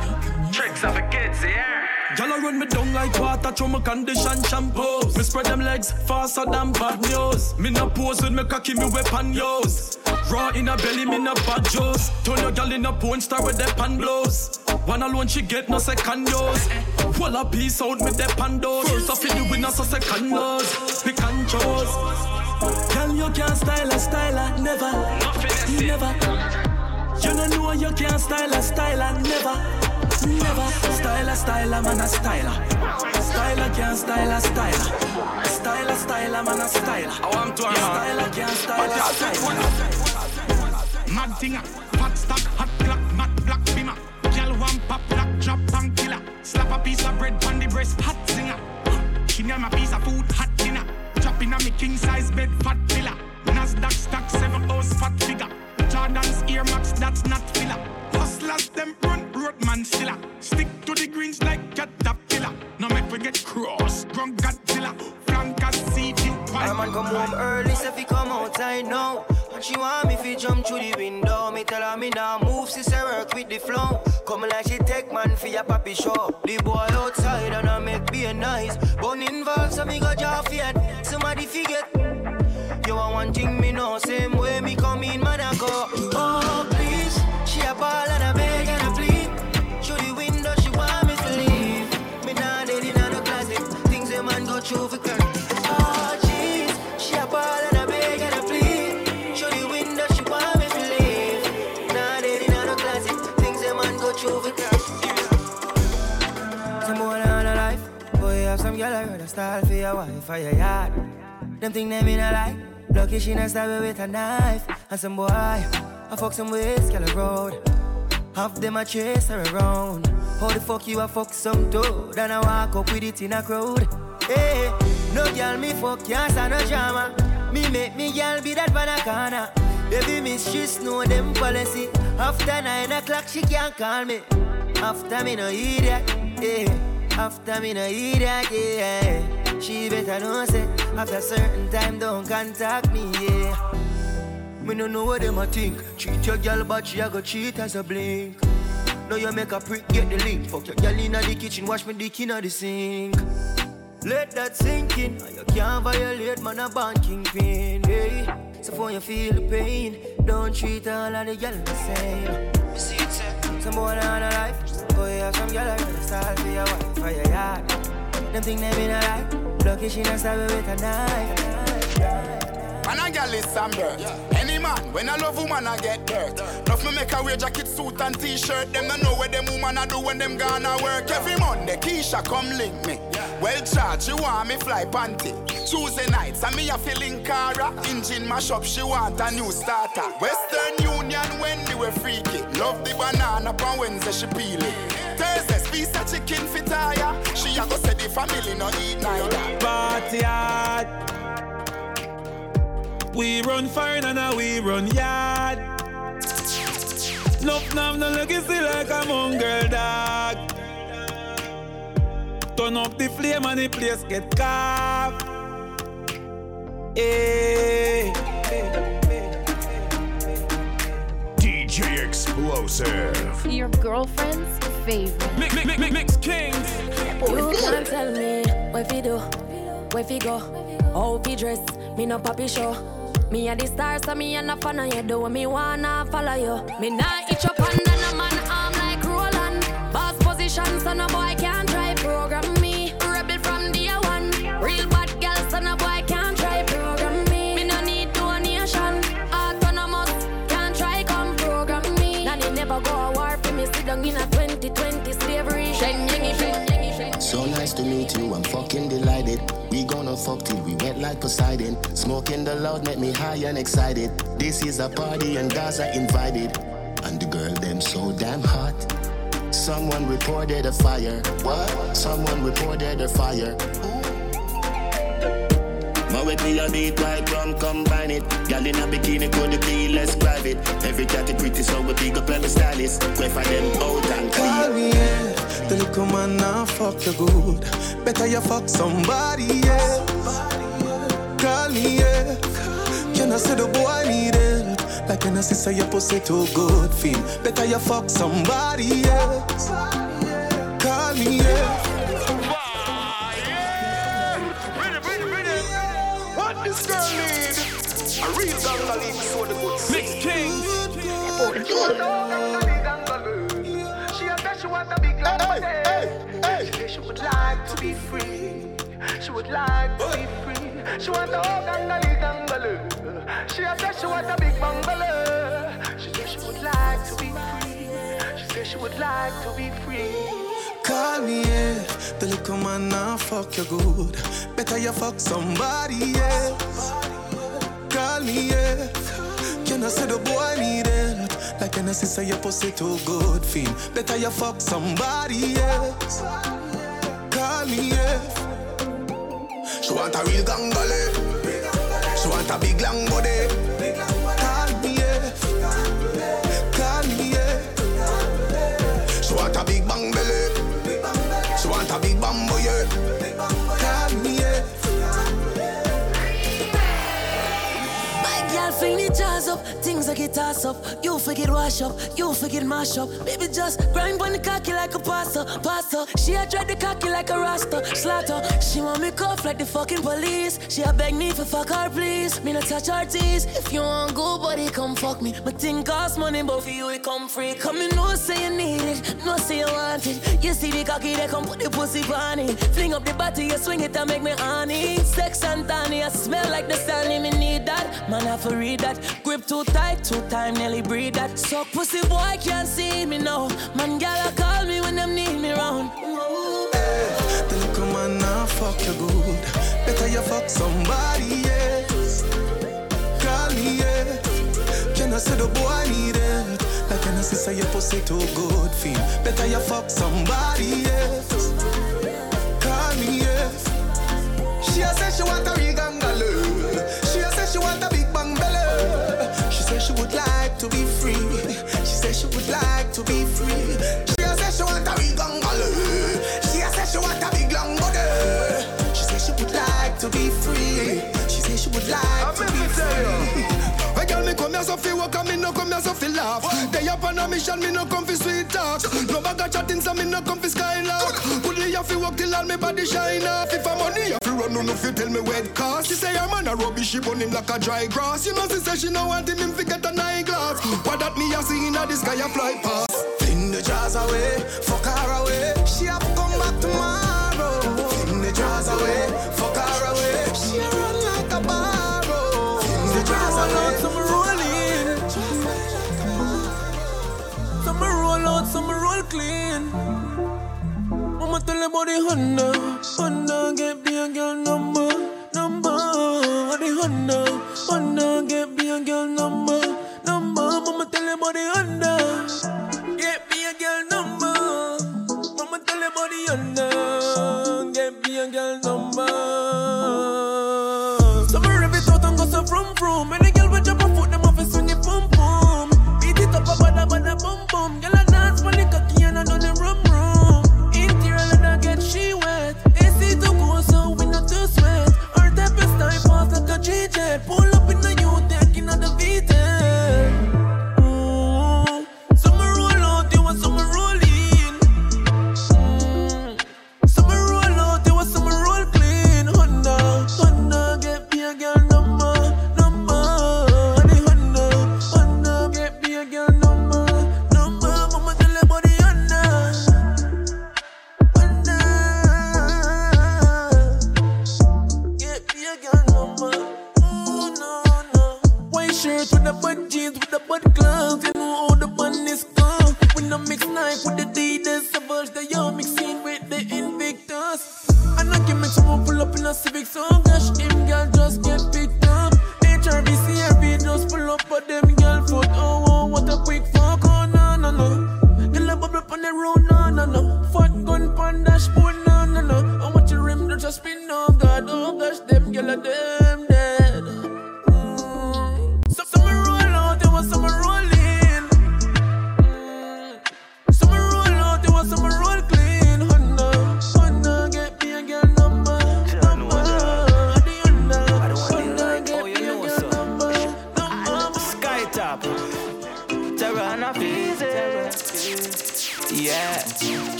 Tricks of the kids, yeah. Y'all run me down like water through my condition shampoos. Me spread them legs faster than bad news. Me no pose with me cocky, me weapon use. Raw in a belly, me no bad juice. Turn your gal in a porn star with the pan blows. One alone she get no second dose. Wall a piece out with the pandos. First off in the winners so second dose. Pick and choose. Girl, you can't style a styler, never, never. You don't know you can't style a styler, never. Never styler, styler, man a styler. Styler can't style a styler. Styler, styler, man a styler. I want to Styler can't style a styler. Mad thinger, fat stack, hot clock, mad black beamer. Girl one pop, black drop, and killer. Slap a piece of bread on the breast, hot singer. She name a piece of food, hot dinner. Dropping on me king size bed, fat pillar. Nasdaq stock, seven house, fat figure. Jordan's Air Max, that's not filler. Hustlers, them run roadman stiller. Stick to the greens like caterpillar. No make we get cross. Drunk Godzilla. Flankers see you. My man come home early, say fi come outside now. And she want me fi jump through the window. Me tell her me now move, she say work with the flow. Come like she take man for your papi show. The boy outside and I make be nice. Bun involved, so me go jar fiat. Somebody forget. You want one thing me know, same way me come in, man I go. Oh please, she a ball and a beg some girl I rather style for your wife or your yard. Them think them in a lie. Lucky she not stab with a knife. And some boy, I fuck some ways, girl road. Half them a chase her around. How the fuck you a fuck some dude? And I walk up with it in a crowd. Hey, no girl me fuck, can't stand no drama. Me make me girl be that banana. Baby miss, she know them policy. After nine o'clock, she can't call me. After me no idiot, yeah. After me no idiot, yeah. She better know say after a certain time don't contact me, yeah. Me no know what them a think. Treat your girl, but she a go cheat as a blink. Now you make a prick, get the link. Fuck your girl inna the kitchen, wash me dick inna the sink. Let that sink in. and You can't violate man a band kingpin. Hey. So for you feel the pain, don't treat all of the girl the same. Some boy on a life, boy have some girl around the style for your wife for your yard. Them think they been a lie. Lucky she not stab with a knife. And a girl is some dirt. Any man, when I love woman, I get dirt. Enough me make her wear jacket, suit and t-shirt. Them don't know what them woman I do when them gonna work. Every Monday, Keisha come link me. Well charged, she want me fly panty. Tuesday nights, and me a feeling Cara. Engine mash up, she want a new starter. Western Union, Wendy we freaky. Love the banana, on Wednesday she peel it. Family no eat neither. Party hard. We run fine and now we run yard. Nuff nam no look see like a mongrel dog. Turn up the flame and the place get carved. Hey. DJ Explosive. Your girlfriend's favorite. Mix, mix, mix, mix kings. You can't tell me where fi do, where fi go, how fi dress. Me no papi show. Me a the star, so me a no fan of you. Do me wanna follow you. Me nah itch up under no man arm like Roland. Boss position, so no boy fuck till we wet like Poseidon. Smoking the loud make me high and excited. This is a party and guys are invited. And the girl them so damn hot. Someone reported a fire. What? Someone reported a fire. My with me a beat like drum, combine it. Gal in a bikini could be less private. Every cat is pretty, so we big up every stylist. Go for them out and clean. Me, yeah. The little man now fuck you good. Better you fuck somebody, yeah. Call me, yeah. Can I say the boy need it? Like can I say say your pussy too good, feel. Better you fuck somebody, yeah. Call me, yeah. What this girl need? A real gangster leave so the good Mix King. She a bet she want a big long body. She would like to be free. She would like to be free. She want a gangali gangalu. She bet she want a big bungalow. She say she would like to be free. She say she would like to be free. Call me, yeah. The little man now fuck you good. Better you fuck somebody, yeah. Call me, yeah. Can I say the boy need it? Like can I say your pussy too good, feel. Better you fuck somebody, else. Call me, yeah. She want a real gangale. She want a big long body. Up, things I get toss up. You forget wash up, you forget mash up. Baby just grind on the cocky like a pasta, pasta. She a dread the cocky like a rasta, slaughter. She want me cuff like the fucking police. She a beg me for fuck her please. Me not touch her teeth. If you want go, buddy, come fuck me. My thing cost money, but for you it come free. Come in, no say you need it, no say you want it. You see the cocky, they come put the pussy on it. Fling up the body, you swing it and make me honey. Sex and tiny, I smell like the sun, me need that. Man, I for read that. Grip too tight, too time, nearly breathe that. So pussy boy can't see me now. Man, gal, call me when them need me round. The little man now fuck you good. Better you fuck somebody, yeah. Call me, yeah. Can I say the boy need it? Like can I say say your pussy too good, feel. Better you fuck somebody, yeah. Call me, yeah. She say she want a gangaloo. Me so fi laugh. They up on a mission, me no come fi sweet talk. No bag of chatting, so me no come fi skylark. Good day have fi work till all me body shine off. If I'm money, have fi run, no no tell me where it cost. She say her man a rubbish, she burn him like a dry grass. You know she say she no want him, him fi get an eyeglass. What that me a see inna the sky a fly past. Fling the jars away, fuck her away. She have come back tomorrow. Fling the jars away. Out, some roll clean. Mama tell the Honda. Honda get be a girl number, number. The Honda, Honda get be a girl number, number. Mama tell the Honda. Get be a girl number.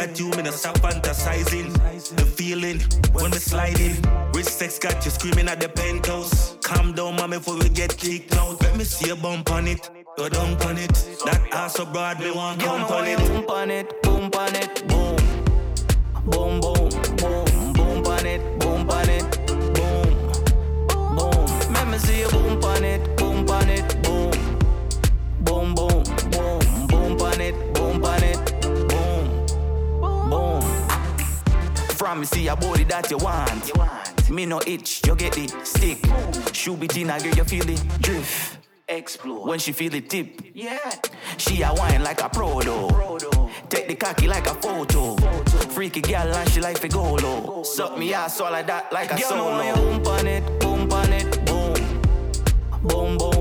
At you, me no stop fantasizing. The feeling when we sliding. Rich sex got you screaming at the penthouse. Calm down, mommy, before we get kicked out. Let me see you bump on it. Go down on it. That ass so broad, me want come on it. boom pon it, boom pon it, boom. Boom, boom, boom, boom pon it, boom pon it, boom. Boom. Let me see you boom boom it, From me see a body that you want. Me no itch, you get the stick. Shoot it in, I girl, you feel it. drift. Explode. When she feel the tip. Yeah. She a wine like a pro though. Take the cocky like a photo. Freaky girl and she like a go low. Suck me ass all like that like a Girl, solo. want you boom pon it, boom pon it, boom. Boom boom